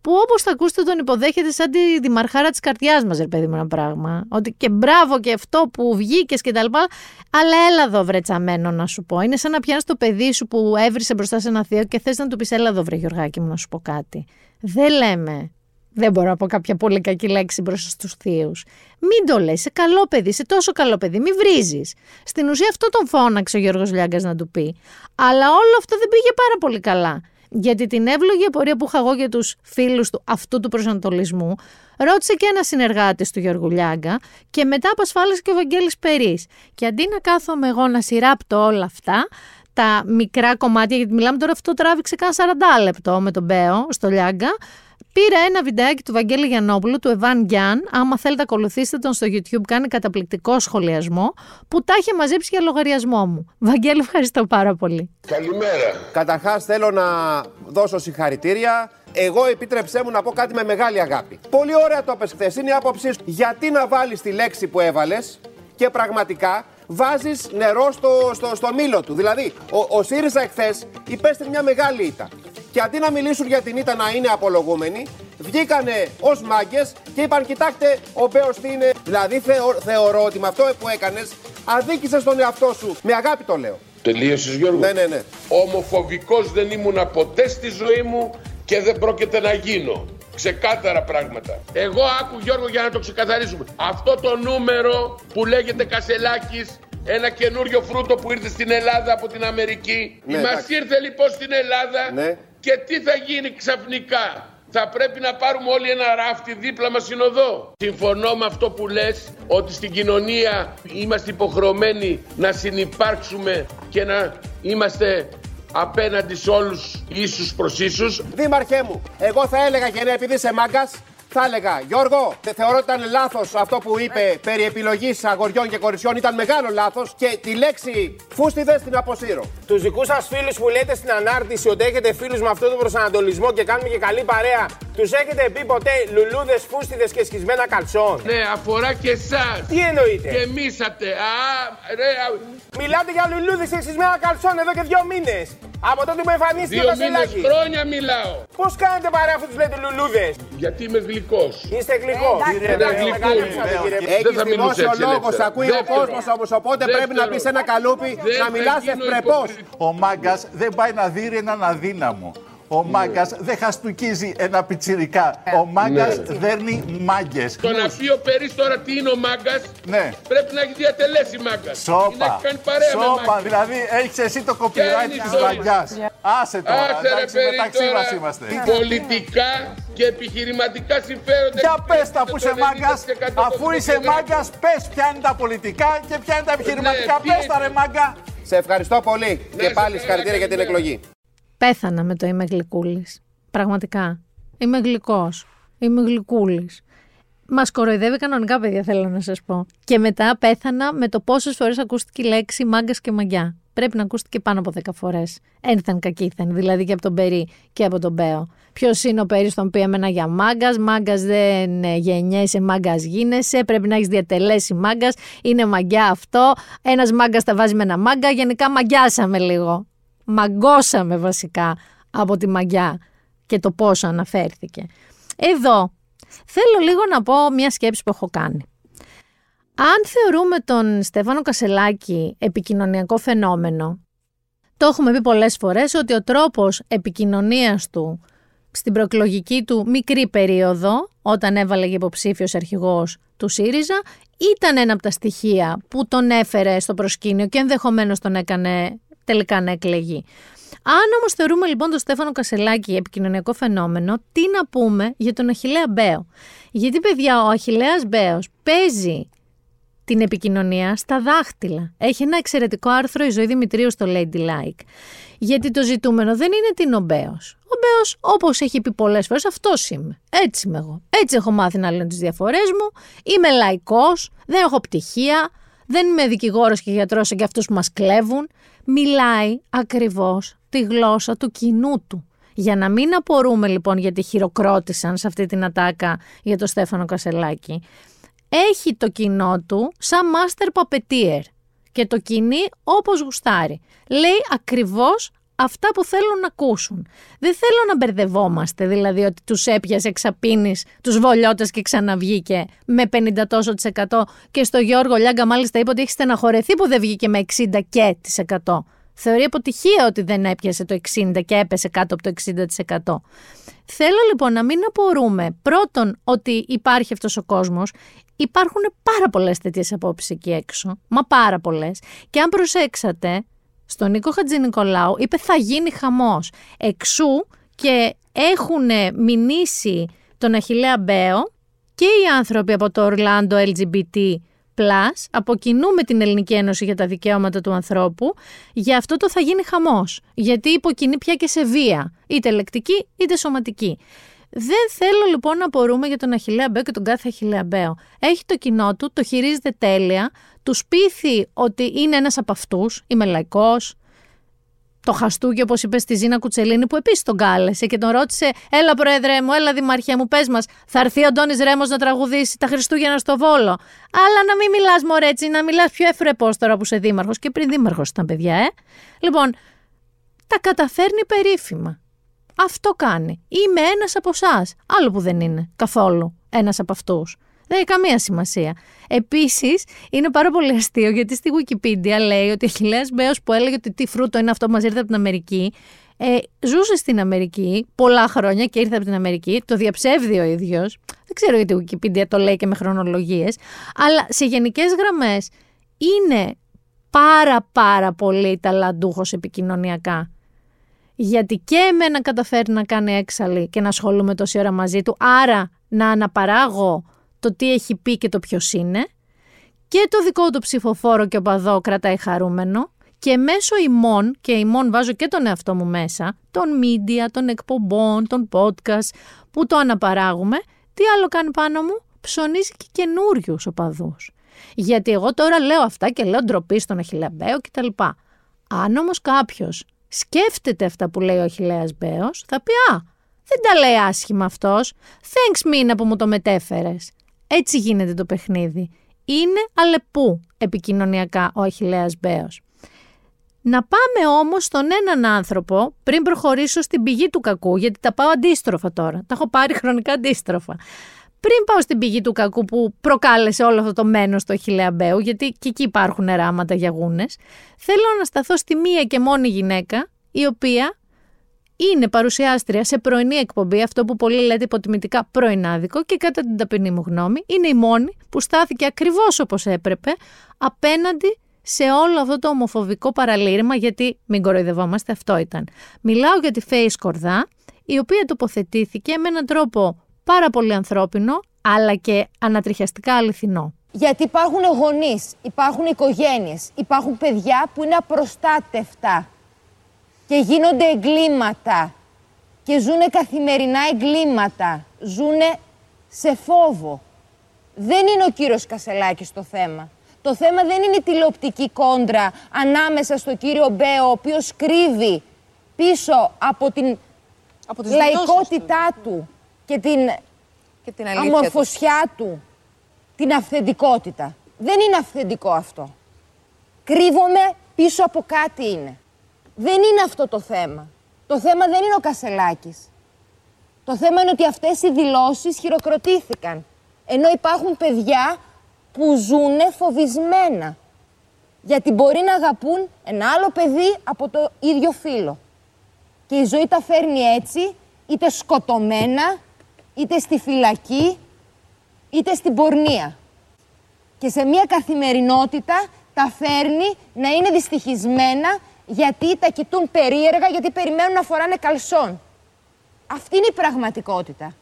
που όπως θα ακούσετε τον υποδέχεται σαν τη δημαρχάρα της καρδιάς μας, ρε παιδί μου, ένα πράγμα. Ότι και μπράβο και αυτό που βγήκες και τα λοιπά. Αλλά έλα εδώ, βρε τσαμένο, να σου πω. Είναι σαν να πιάνεις το παιδί σου που έβρισε μπροστά σε ένα θείο και θες να του πεις, έλα εδώ, βρε Γιωργάκη μου, να σου πω κάτι. Δεν λέμε. Δεν μπορώ να πω κάποια πολύ κακή λέξη μπροστά στους θείους. Μην το λες, είσαι καλό παιδί, είσαι τόσο καλό παιδί, μην βρίζεις. Στην ουσία αυτό τον φώναξε ο Γιώργος Λιάγκας να του πει. Αλλά όλο αυτό δεν πήγε πάρα πολύ καλά. Γιατί την εύλογη απορία που είχα εγώ για τους φίλους του αυτού του προσανατολισμού, ρώτησε και ένας συνεργάτης του Γιώργου Λιάγκα και μετά απασφάλισε και ο Βαγγέλης Περής. Και αντί να κάθομαι εγώ να σειράπτω όλα αυτά, τα μικρά κομμάτια, γιατί μιλάμε τώρα αυτό τράβηξε κάνα 40 λεπτό με τον Μπέο στο Λιάγκα, Πήρα ένα βιντεάκι του Βαγγέλη Γιαννόπουλου, του Εβάν Γκιάν. Άμα θέλετε, ακολουθήστε τον στο YouTube. Κάνει καταπληκτικό σχολιασμό που τα είχε μαζέψει για λογαριασμό μου. Βαγγέλη, ευχαριστώ πάρα πολύ. Καλημέρα. Καταρχάς, θέλω να δώσω συγχαρητήρια. Εγώ επίτρεψέ μου να πω κάτι με μεγάλη αγάπη. Πολύ ωραία το έπες χθες. Είναι η άποψή σου. Γιατί να βάλεις τη λέξη που έβαλες και πραγματικά βάζεις νερό στο, στο, στο μήλο του. Δηλαδή, ο, ο ΣΥΡΙΖΑ εχθές υπέστη μια μεγάλη ήττα. Και αντί να μιλήσουν για την ήττα να είναι απολογούμενοι, βγήκανε ως μάγκες και είπαν: Κοιτάξτε, ο Μπέος τι είναι. Δηλαδή, θεωρώ ότι με αυτό που έκανες, αδίκησες τον εαυτό σου. Με αγάπη το λέω. Τελείωσες, Γιώργο. Ναι, ναι, ναι. Ομοφοβικός δεν ήμουν ποτέ στη ζωή μου και δεν πρόκειται να γίνω. Ξεκάθαρα πράγματα. Εγώ άκου Γιώργο για να το ξεκαθαρίσουμε. Αυτό το νούμερο που λέγεται Κασελάκης ένα καινούριο φρούτο που ήρθε στην Ελλάδα από την Αμερική. Ναι, Μας ήρθε λοιπόν στην Ελλάδα ναι. Και τι θα γίνει ξαφνικά; Θα πρέπει να πάρουμε όλοι ένα ράφτη δίπλα μας συνοδό. Συμφωνώ με αυτό που λες ότι στην κοινωνία είμαστε υποχρεωμένοι να συνυπάρξουμε και να είμαστε απέναντι σε όλους ίσους προς ίσους. Δήμαρχέ μου, εγώ θα έλεγα και ναι επειδή είσαι μάγκας, θα έλεγα, Γιώργο, θεωρώ ότι ήταν λάθος αυτό που είπε περί επιλογής αγοριών και κοριτσιών. Ήταν μεγάλο λάθος και τη λέξη φούστιδες την αποσύρω. Τους δικούς σας φίλους που λέτε στην ανάρτηση ότι έχετε φίλους με αυτόν τον προσανατολισμό και κάνουμε και καλή παρέα, τους έχετε πει ποτέ λουλούδες, φούστιδες και σκισμένα καλτσόν. Ναι, αφορά και εσάς. Τι εννοείτε; Και μίσατε. Α, ρε, Μιλάτε για λουλούδες και σκισμένα καλτσόν εδώ και δύο μήνες. Από τότε που εμφανίστηκε ο Βασιλάκης. Δύο χρόνια μιλάω. Πώς κάνετε παρέα αφού τους λέτε λουλούδες; Γιατί είμαι γλυκός. Είστε γλυκός. Έχει δημόσιο λόγο, ακούει ο κόσμος όμω. Οπότε πρέπει να πεις ένα καλούπι να μιλάς ευπρεπώς. Ο μάγκας δεν πάει να δει έναν αδύναμο. Ο μάγκας δεν χαστούκίζει ένα πιτσιρικά. Ο μάγκας ναι. δέρνει μάγκες. Το να πει ο Περί τώρα τι είναι ο μάγκας, ναι. πρέπει να έχει διατελέσει μάγκας. Σόπα. Σόπα, δηλαδή έχεις εσύ το copyright της μαγιά. Άσε τώρα. Άσε, εντάξει, ρε, μεταξύ μας είμαστε. Πολιτικά και επιχειρηματικά συμφέροντα. Για πες τα που είσαι μάγκας, αφού είσαι μάγκας, πες ποια είναι τα πολιτικά και ποια είναι τα επιχειρηματικά. Ναι, πες τα ρε μάγκα. Σε ευχαριστώ πολύ και πάλι συγχαρητήρια για την εκλογή. Πέθανα με το είμαι γλυκούλης. Πραγματικά. Είμαι γλυκός. Είμαι γλυκούλης. Μας κοροϊδεύει κανονικά, παιδιά, θέλω να σας πω. Και μετά πέθανα με το πόσες φορές ακούστηκε η λέξη μάγκας και μαγιά. Πρέπει να ακούστηκε πάνω από 10 φορές. Ένθεν κακήθεν, δηλαδή και από τον Περί και από τον Μπέο. Ποιος είναι ο Περί στον πει εμένα για μάγκας, μάγκας δεν ε, γεννιέσαι, μάγκας γίνεσαι, πρέπει να έχεις διατελέσει μάγκας, είναι μαγιά αυτό. Ένας μάγκας τα βάζει με ένα μάγκα, γενικά μαγιάσαμε λίγο. Μαγκώσαμε βασικά από τη μαγιά και το πόσο αναφέρθηκε. Εδώ θέλω λίγο να πω μια σκέψη που έχω κάνει. Αν θεωρούμε τον Στέφανο Κασελάκη επικοινωνιακό φαινόμενο, το έχουμε πει πολλές φορές ότι ο τρόπος επικοινωνίας του στην προεκλογική του μικρή περίοδο, όταν έβαλε για υποψήφιος αρχηγός του ΣΥΡΙΖΑ, ήταν ένα από τα στοιχεία που τον έφερε στο προσκήνιο και ενδεχομένως τον έκανε τελικά να εκλεγεί. Αν όμως θεωρούμε λοιπόν τον Στέφανο Κασελάκη επικοινωνιακό φαινόμενο, τι να πούμε για τον Αχηλέα Μπέο; Γιατί, παιδιά, ο Αχηλέας Μπέος παίζει την επικοινωνία στα δάχτυλα. Έχει ένα εξαιρετικό άρθρο η ζωή Δημητρίου στο Ladylike. Γιατί το ζητούμενο δεν είναι την ο Μπέος. Ο Μπέος, όπως έχει πει πολλές φορές, αυτός είμαι. Έτσι είμαι εγώ. Έτσι έχω μάθει να λέω τις διαφορές μου. Είμαι λαϊκός, δεν έχω πτυχία, δεν είμαι δικηγόρος και γιατρός και αυτούς που μας κλέβουν. Μιλάει ακριβώς τη γλώσσα του κοινού του. Για να μην απορούμε λοιπόν γιατί χειροκρότησαν σε αυτή την ατάκα για τον Στέφανο Κασελάκη, έχει το κοινό του σαν master puppeteer και το κινεί όπως γουστάρει. Λέει ακριβώς αυτά που θέλουν να ακούσουν. Δεν θέλω να μπερδευόμαστε, δηλαδή ότι τους έπιασε εξαπίνεις τους βολιώτες και ξαναβγήκε με 50 τόσο της εκατό και στο Γιώργο Λιάγκα μάλιστα είπε ότι έχει στεναχωρεθεί που δεν βγήκε με 60 και της εκατό. Θεωρεί αποτυχία ότι δεν έπιασε το 60 και έπεσε κάτω από το 60%. Θέλω λοιπόν να μην απορούμε πρώτον ότι υπάρχει αυτός ο κόσμος, υπάρχουν πάρα πολλές τέτοιες απόψεις εκεί έξω, μα πάρα πολλές. Και αν προσέξατε, στον Νίκο Χατζηνικολάου είπε θα γίνει χαμός. Εξού και έχουν μηνύσει τον Αχιλέα Μπέο και οι άνθρωποι από το Ορλάντο LGBT Plus, από κοινού με την Ελληνική Ένωση για τα Δικαιώματα του Ανθρώπου, για αυτό το θα γίνει χαμός. Γιατί υποκινεί πια και σε βία, είτε λεκτική είτε σωματική. Δεν θέλω λοιπόν να απορούμε για τον Αχιλέα Μπέο και τον κάθε Αχιλέα Μπέο. Έχει το κοινό του, το χειρίζεται τέλεια, τους πείθει ότι είναι ένας από αυτούς, είμαι λαϊκός, το χαστούκι, όπως είπε στη Ζήνα Κουτσελίνη, που επίσης τον κάλεσε και τον ρώτησε: Έλα, Πρόεδρε μου, έλα, Δημαρχία μου, πες μας, θα έρθει ο Αντώνης Ρέμος να τραγουδήσει τα Χριστούγεννα στο Βόλο. Αλλά να μην μιλάς μωρέτσι, να μιλάς πιο ευρεπώ τώρα που είσαι Δήμαρχος. Και πριν Δήμαρχος ήταν, παιδιά, ε. Λοιπόν, τα καταφέρνει περίφημα. Αυτό κάνει. Είμαι ένας από εσάς. Άλλο που δεν είναι καθόλου ένας από αυτούς. Δεν έχει καμία σημασία. Επίσης, είναι πάρα πολύ αστείο γιατί στη Wikipedia λέει ότι ο Αχιλέα Μπέος που έλεγε ότι τι φρούτο είναι αυτό που μας ήρθε από την Αμερική, ε, ζούσε στην Αμερική πολλά χρόνια και ήρθε από την Αμερική. Το διαψεύδει ο ίδιος. Δεν ξέρω γιατί η Wikipedia το λέει και με χρονολογίες. Αλλά σε γενικές γραμμές είναι πάρα πάρα πολύ ταλαντούχος επικοινωνιακά. Γιατί και εμένα καταφέρει να κάνει έξαλλη και να ασχολούμαι τόση ώρα μαζί του. Άρα να αναπαράγω το τι έχει πει και το ποιος είναι και το δικό του ψηφοφόρο και οπαδό κρατάει χαρούμενο και μέσω ημών, και ημών βάζω και τον εαυτό μου μέσα, των media, των εκπομπών, των podcast που το αναπαράγουμε, τι άλλο κάνει πάνω μου, ψωνίζει και καινούριους οπαδού. Γιατί εγώ τώρα λέω αυτά και λέω ντροπή στον Αχιλεμπαίο κτλ. Αν όμως κάποιος σκέφτεται αυτά που λέει ο Αχιλέα Μπέος, θα πει Α, δεν τα λέει άσχημα αυτός. Thanks Μίνα που μου το μετέφερες. Έτσι γίνεται το παιχνίδι. Είναι αλεπού επικοινωνιακά ο Αχιλέας Μπέος. Να πάμε όμως στον έναν άνθρωπο πριν προχωρήσω στην πηγή του κακού, γιατί τα πάω αντίστροφα τώρα. Τα έχω πάρει χρονικά αντίστροφα. Πριν πάω στην πηγή του κακού που προκάλεσε όλο αυτό το μένος στο Αχιλέα Μπέου, γιατί και εκεί υπάρχουν εράματα για γούνες, θέλω να σταθώ στη μία και μόνη γυναίκα, η οποία είναι παρουσιάστρια σε πρωινή εκπομπή, αυτό που πολλοί λέτε υποτιμητικά πρωινάδικο και κατά την ταπεινή μου γνώμη, είναι η μόνη που στάθηκε ακριβώς όπως έπρεπε απέναντι σε όλο αυτό το ομοφοβικό παραλήρημα, γιατί μην κοροϊδευόμαστε, αυτό ήταν. Μιλάω για τη Φέης Σκορδά, η οποία τοποθετήθηκε με έναν τρόπο πάρα πολύ ανθρώπινο, αλλά και ανατριχιαστικά αληθινό. Γιατί υπάρχουν γονείς, υπάρχουν οικογένειες, υπάρχουν παιδιά που είναι απροστάτευτα και γίνονται εγκλήματα και ζούνε καθημερινά εγκλήματα, ζούνε σε φόβο. Δεν είναι ο κύριος Κασελάκης το θέμα. Το θέμα δεν είναι η τηλεοπτική κόντρα ανάμεσα στο κύριο Μπέο, ο οποίος κρύβει πίσω από την Από τις λαϊκότητά του και την Και την αλήθεια αμορφωσιά του, την αυθεντικότητα. Δεν είναι αυθεντικό αυτό. Κρύβομαι πίσω από κάτι είναι. Δεν είναι αυτό το θέμα. Το θέμα δεν είναι ο Κασελάκης. Το θέμα είναι ότι αυτές οι δηλώσεις χειροκροτήθηκαν. Ενώ υπάρχουν παιδιά που ζουνε φοβισμένα. Γιατί μπορεί να αγαπούν ένα άλλο παιδί από το ίδιο φύλλο. Και η ζωή τα φέρνει έτσι, είτε σκοτωμένα, είτε στη φυλακή, είτε στην πορνεία. Και σε μια καθημερινότητα τα φέρνει να είναι δυστυχισμένα γιατί τα κοιτούν περίεργα, γιατί περιμένουν να φοράνε καλσόν. Αυτή είναι η πραγματικότητα.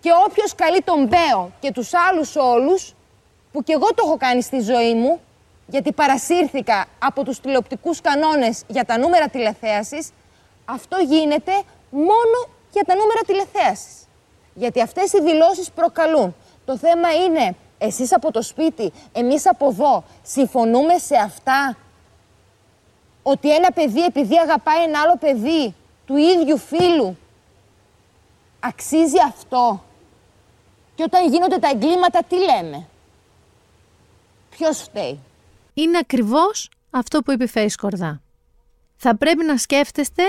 Και όποιος καλεί τον Μπέο και τους άλλους όλους, που κι εγώ το έχω κάνει στη ζωή μου, γιατί παρασύρθηκα από τους τηλεοπτικούς κανόνες για τα νούμερα τηλεθέασης, αυτό γίνεται μόνο για τα νούμερα τηλεθέασης. Γιατί αυτές οι δηλώσεις προκαλούν. Το θέμα είναι, εσείς από το σπίτι, εμείς από εδώ, συμφωνούμε σε αυτά; Ότι ένα παιδί επειδή αγαπάει ένα άλλο παιδί του ίδιου φίλου αξίζει αυτό; Και όταν γίνονται τα εγκλήματα τι λέμε; Ποιος φταίει; Είναι ακριβώς αυτό που είπε η Φέης Σκορδά. Θα πρέπει να σκέφτεστε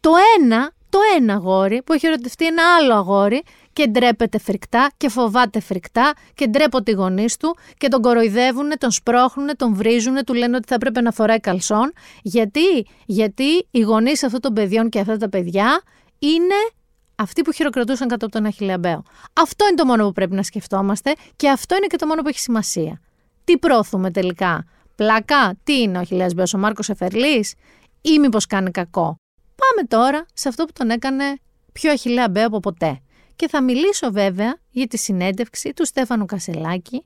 το ένα, το ένα αγόρι που έχει ερωτευτεί ένα άλλο αγόρι και ντρέπεται φρικτά και φοβάται φρικτά και ντρέπονται οι γονείς του και τον κοροϊδεύουν, τον σπρώχνουν, τον βρίζουν, του λένε ότι θα πρέπει να φοράει καλσόν. Γιατί, Γιατί οι γονείς αυτών των παιδιών και αυτά τα παιδιά είναι αυτοί που χειροκροτούσαν κάτω από τον Αχιλιαμπαίο. Αυτό είναι το μόνο που πρέπει να σκεφτόμαστε και αυτό είναι και το μόνο που έχει σημασία. Τι πρόθουμε τελικά; Πλάκα, τι είναι ο Αχιλέας Μπέος, ο Μάρκος Εφερλής ή μήπως κάνει κακό; Πάμε τώρα σε αυτό που τον έκανε πιο Αχιλέα Μπέο από ποτέ. Και θα μιλήσω βέβαια για τη συνέντευξη του Στέφανου Κασελάκη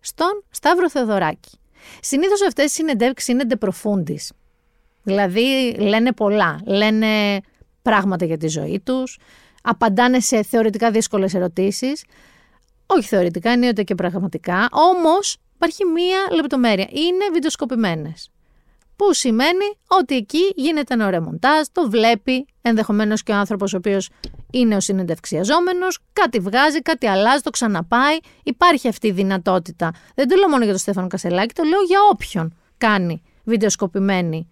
στον Σταύρο Θεοδωράκη. Συνήθως αυτές οι συνεντεύξεις είναι ντεπροφούντις. Δηλαδή λένε πολλά, λένε πράγματα για τη ζωή τους, απαντάνε σε θεωρητικά δύσκολες ερωτήσεις. Όχι θεωρητικά, ενίοτε και πραγματικά. Όμως υπάρχει μία λεπτομέρεια. Είναι βιντεοσκοπημένες. Που σημαίνει ότι εκεί γίνεται ένα ωραίο μοντάζ, το βλέπει ενδεχομένως και ο άνθρωπος ο οποίος είναι ο συνεντευξιαζόμενος, κάτι βγάζει, κάτι αλλάζει, το ξαναπάει. Υπάρχει αυτή η δυνατότητα. Δεν το λέω μόνο για τον Στέφανο Κασελάκη, το λέω για όποιον κάνει βιντεοσκοπημένη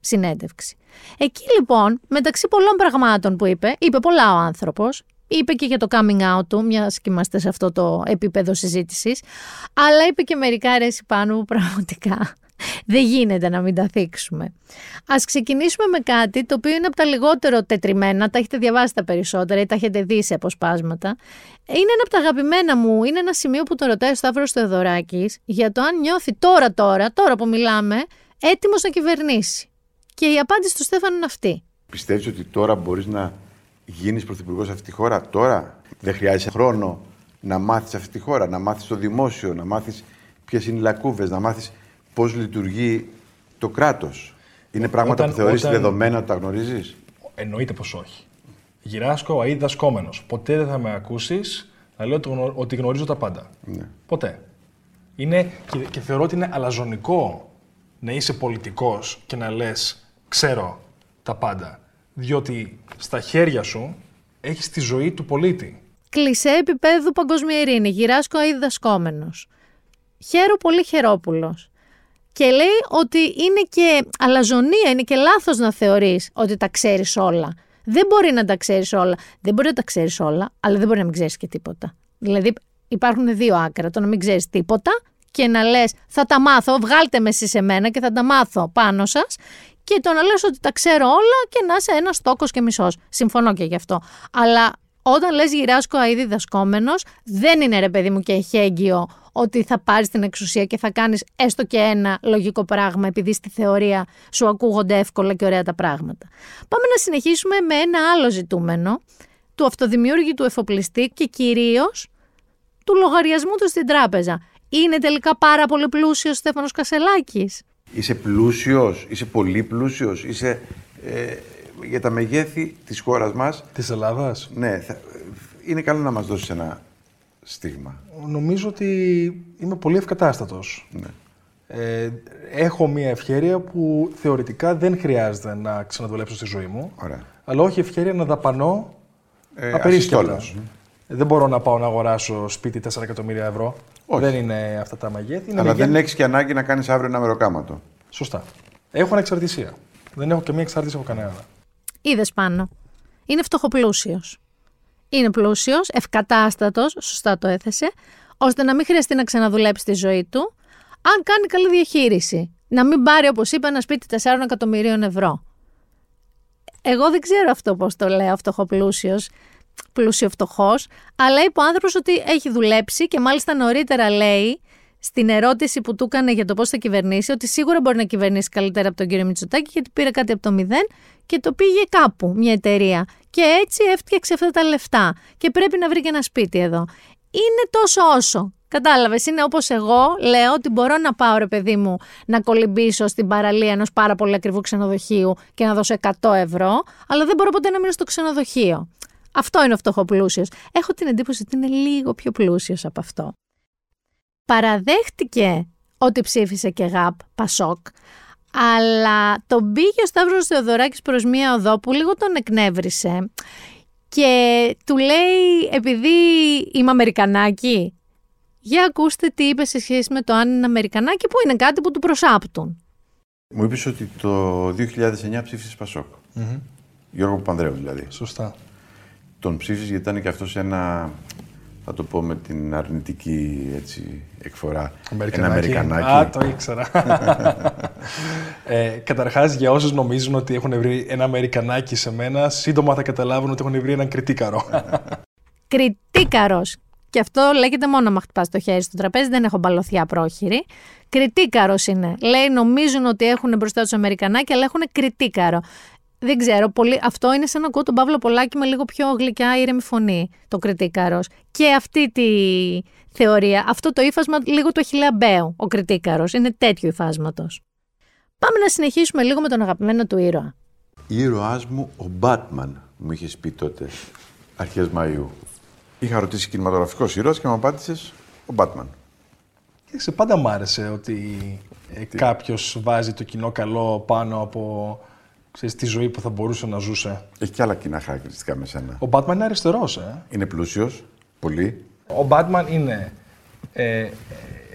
συνέντευξη. Εκεί λοιπόν, μεταξύ πολλών πραγμάτων που είπε, είπε πολλά ο άνθρωπος, είπε και για το coming out του, μιας και είμαστε σε αυτό το επίπεδο συζήτησης, αλλά είπε και μερικά αρέσει πάνω που πραγματικά δεν γίνεται να μην τα θίξουμε. Ας ξεκινήσουμε με κάτι το οποίο είναι από τα λιγότερο τετριμένα, τα έχετε διαβάσει τα περισσότερα ή τα έχετε δει σε αποσπάσματα. Είναι ένα από τα αγαπημένα μου, είναι ένα σημείο που το ρωτάει ο Σταύρος Θεοδωράκης για το αν νιώθει τώρα τώρα, τώρα που μιλάμε, έτοιμος να κυβερνήσει. Και η απάντηση του Στέφανου είναι αυτή. Πιστεύεις ότι τώρα μπορείς να γίνεις πρωθυπουργός σε αυτή τη χώρα, τώρα; Δεν χρειάζεσαι χρόνο να μάθεις αυτή τη χώρα, να μάθεις το δημόσιο, να μάθεις ποιες είναι οι λακκούβες, να μάθεις πώς λειτουργεί το κράτος. Είναι πράγματα Όταν- που θεωρείς όταν- δεδομένα ότι τα γνωρίζεις; Εννοείται πως όχι. Γυράσκω αίδα δασκόμενος. Ποτέ δεν θα με ακούσεις να λέω ότι γνω- ότι γνωρίζω τα πάντα. Ναι. Ποτέ. Είναι, και, και θεωρώ ότι είναι αλαζονικό να είσαι πολιτικός και να λες: Ξέρω τα πάντα. Διότι στα χέρια σου έχεις τη ζωή του πολίτη. Κλεισέ επίπεδου παγκοσμία ειρήνη. Γυράσκω αίδη δασκόμενος. Χαίρο πολύ χερόπουλος. Και λέει ότι είναι και αλαζονία, είναι και λάθος να θεωρείς ότι τα ξέρεις όλα. Δεν μπορεί να τα ξέρεις όλα. Δεν μπορεί να τα ξέρεις όλα, αλλά δεν μπορεί να μην ξέρεις και τίποτα. Δηλαδή υπάρχουν δύο άκρα. Το να μην ξέρεις τίποτα και να λες: Θα τα μάθω, βγάλτε με εσείς σε μένα και θα τα μάθω πάνω σας. Και το να λες ότι τα ξέρω όλα και να είσαι ένας τόκος και μισός. Συμφωνώ και γι' αυτό. Αλλά όταν λες γυράσκω αίδη δασκόμενος, δεν είναι ρε παιδί μου και εχέγγυο ότι θα πάρεις την εξουσία και θα κάνεις έστω και ένα λογικό πράγμα επειδή στη θεωρία σου ακούγονται εύκολα και ωραία τα πράγματα. Πάμε να συνεχίσουμε με ένα άλλο ζητούμενο του αυτοδημιούργητου εφοπλιστή και κυρίως του λογαριασμού του στην τράπεζα. Είναι τελικά πάρα πολύ πλούσιος ο Στέφανος Κασελάκης; Είσαι πλούσιος, είσαι πολύ πλούσιος, είσαι ε, για τα μεγέθη της χώρας μας. Της Ελλάδας; Ναι, θα, είναι καλό να μας δώσεις ένα στίγμα. Νομίζω ότι είμαι πολύ ευκατάστατος. Ναι. Ε, έχω μια ευκαιρία που θεωρητικά δεν χρειάζεται να ξαναδουλέψω στη ζωή μου. Ωραία. Αλλά όχι ευκαιρία να δαπανώ Ε, απερίσκεπτα. ασυστόλως. Ε, Δεν μπορώ να πάω να αγοράσω σπίτι 4 εκατομμύρια ευρώ. Όχι. Δεν είναι αυτά τα μεγέθη. Είναι Αλλά μεγέθη- δεν έχεις και ανάγκη να κάνεις αύριο ένα μεροκάματο. Σωστά. Έχω ανεξαρτησία. Δεν έχω καμία εξάρτηση από κανέναν. Είδες πάνω. Είναι φτωχοπλούσιος. Είναι πλούσιος, ευκατάστατος, σωστά το έθεσε, ώστε να μην χρειαστεί να ξαναδουλέψει τη ζωή του, αν κάνει καλή διαχείριση. Να μην πάρει, όπως είπε, ένα σπίτι 4 εκατομμυρίων ευρώ. Εγώ δεν ξέρω αυτό πώς το λέω, φτωχοπλούσιος, πλούσιο φτωχός, αλλά είπε ο άνθρωπος ότι έχει δουλέψει και μάλιστα νωρίτερα λέει στην ερώτηση που του έκανε για το πώς θα κυβερνήσει, ότι σίγουρα μπορεί να κυβερνήσει καλύτερα από τον κύριο Μητσοτάκη, γιατί πήρε κάτι από το μηδέν και το πήγε κάπου, μια εταιρεία. Και έτσι έφτιαξε αυτά τα λεφτά. Και πρέπει να βρει και ένα σπίτι εδώ. Είναι τόσο όσο. Κατάλαβες, είναι όπως εγώ λέω ότι μπορώ να πάω, ρε παιδί μου, να κολυμπήσω στην παραλία ενός πάρα πολύ ακριβού ξενοδοχείου και να δώσω 100 ευρώ, αλλά δεν μπορώ ποτέ να μείνω στο ξενοδοχείο. Αυτό είναι ο φτωχοπλούσιος. Έχω την εντύπωση ότι είναι λίγο πιο πλούσιος από αυτό. Παραδέχτηκε ότι ψήφισε και ΓΑΠ, Πασόκ, αλλά τον πήγε ο Σταύρος Θεοδωράκης προς μία οδό που λίγο τον εκνεύρισε και του λέει επειδή είμαι Αμερικανάκι, για ακούστε τι είπε σε σχέση με το αν είναι Αμερικανάκι που είναι κάτι που του προσάπτουν. Μου είπες ότι το 2009 ψήφισες Πασόκ. Γιώργο Παπανδρέου δηλαδή. Σωστά. Τον ψήφισες γιατί ήταν και αυτός ένα. Θα το πω με την αρνητική έτσι, εκφορά. Ένα Αμερικανάκι. Α, το ήξερα. ε, Καταρχάς, για όσους νομίζουν ότι έχουν βρει ένα Αμερικανάκι σε μένα, σύντομα θα καταλάβουν ότι έχουν βρει έναν κριτίκαρο. Κριτίκαρος. Και αυτό λέγεται μόνο άμα χτυπάς το χέρι στο τραπέζι, δεν έχω μπαλωθιά πρόχειρη. Κριτίκαρο είναι. Λέει, νομίζουν ότι έχουν μπροστά τους Αμερικανάκι, αλλά έχουν κριτίκαρο. Δεν ξέρω, πολύ... αυτό είναι σαν να ακούω τον Παύλο Πολάκη με λίγο πιο γλυκιά ήρεμη φωνή, το κριτίκαρο. Και αυτή τη θεωρία, αυτό το ύφασμα λίγο του Αχιλαμπέου, ο κριτίκαρο. Είναι τέτοιο υφάσματος. Πάμε να συνεχίσουμε λίγο με τον αγαπημένο του ήρωα. Ήρωάς μου ο Μπάτμαν, μου είχες πει τότε, αρχές Μαΐου. Είχα ρωτήσει κινηματογραφικός ήρωας και μου απάντησες ο Μπάτμαν. Κοίταξε, πάντα μ' άρεσε ότι ε, κάποιος βάζει το κοινό καλό πάνω από ξέρεις, τη ζωή που θα μπορούσε να ζούσε. Έχει και άλλα κοινά χαρακτηριστικά με σένα. Ο Batman είναι αριστερός, ε. Είναι πλούσιος, πολύ. Ο Batman είναι ε, ε,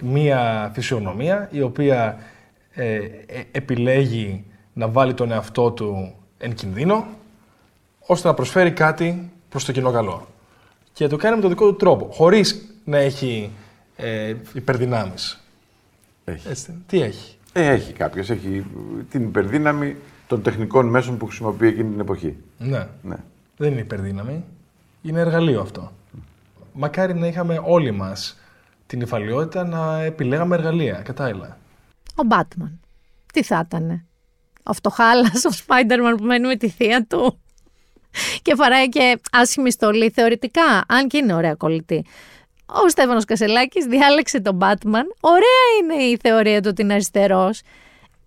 μία φυσιογνωμία η οποία ε, ε, επιλέγει να βάλει τον εαυτό του εν κινδύνο ώστε να προσφέρει κάτι προς το κοινό καλό. Και το κάνει με τον δικό του τρόπο, χωρίς να έχει ε, υπερδυνάμεις. Έχει. Έτσι, τι έχει; Ε, έχει κάποιος. Έχει την υπερδύναμη των τεχνικών μέσων που χρησιμοποιεί εκείνη την εποχή. Ναι. Ναι. Δεν είναι υπερδύναμη. Είναι εργαλείο αυτό. Μακάρι να είχαμε όλοι μας την υφαλιότητα να επιλέγαμε εργαλεία κατάλληλα. Ο Μπάτμαν. Τι θα ήτανε; Ο φτωχάλας, ο Spider-Man που μένει με τη θεία του. και φοράει και άσχημη στολή θεωρητικά, αν και είναι ωραία κολλητή. Ο Στέφανος Κασελάκης διάλεξε τον Batman. Ωραία είναι η θεωρία του ότι είναι αριστερός.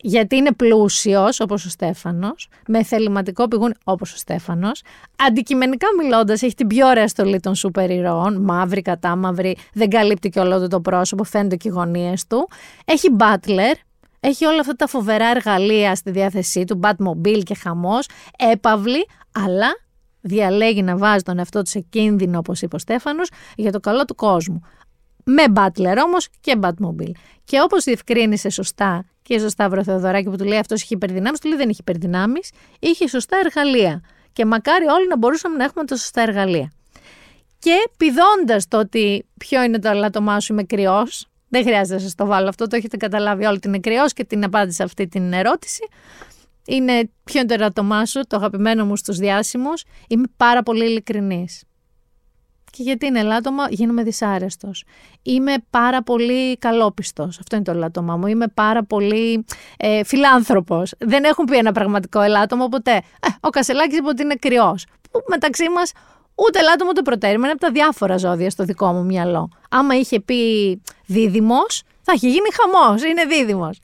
Γιατί είναι πλούσιος, όπως ο Στέφανος, με θεληματικό πηγούν, όπως ο Στέφανος. Αντικειμενικά μιλώντας, έχει την πιο ωραία στολή των σούπερ ηρώων, μαύρη, κατάμαυρη, δεν καλύπτει και όλο του το πρόσωπο, φαίνονται και οι γωνίες του. Έχει butler, έχει όλα αυτά τα φοβερά εργαλεία στη διάθεσή του, Batmobile και χαμός, έπαυλη, αλλά διαλέγει να βάζει τον εαυτό του σε κίνδυνο, όπως είπε ο Στέφανος, για το καλό του κόσμου. Με Butler όμως και Batmobile. Και όπως διευκρίνησε σωστά και στο Σταύρο Θεοδωράκη που του λέει αυτός είχε υπερδυνάμεις, του λέει δεν είχε υπερδυνάμεις, είχε σωστά εργαλεία. Και μακάρι όλοι να μπορούσαμε να έχουμε τα σωστά εργαλεία. Και πηδώντας το ότι ποιο είναι το αλάτωμά σου, είμαι κρυός. Δεν χρειάζεται να σας το βάλω αυτό, το έχετε καταλάβει όλοι ότι είναι κρυός και την απάντησα αυτή την ερώτηση. Είναι ποιο είναι το ερωτομά σου, το αγαπημένο μου στους διάσημους. Είμαι πάρα πολύ ειλικρινής. Και γιατί είναι ελάττωμα, γίνομαι δυσάρεστος. Είμαι πάρα πολύ καλόπιστος. Αυτό είναι το ελάττωμά μου. Είμαι πάρα πολύ ε, φιλάνθρωπος. Δεν έχουν πει ένα πραγματικό ελάττωμα ποτέ. Ε, ο Κασελάκης είπε ότι είναι κρυός. Που μεταξύ μας ούτε ελάττωμα ούτε προτέρημα. Είναι από τα διάφορα ζώδια στο δικό μου μυαλό. Άμα είχε πει δίδυμος, θα είχε γίνει χαμός. Είναι δίδυμος.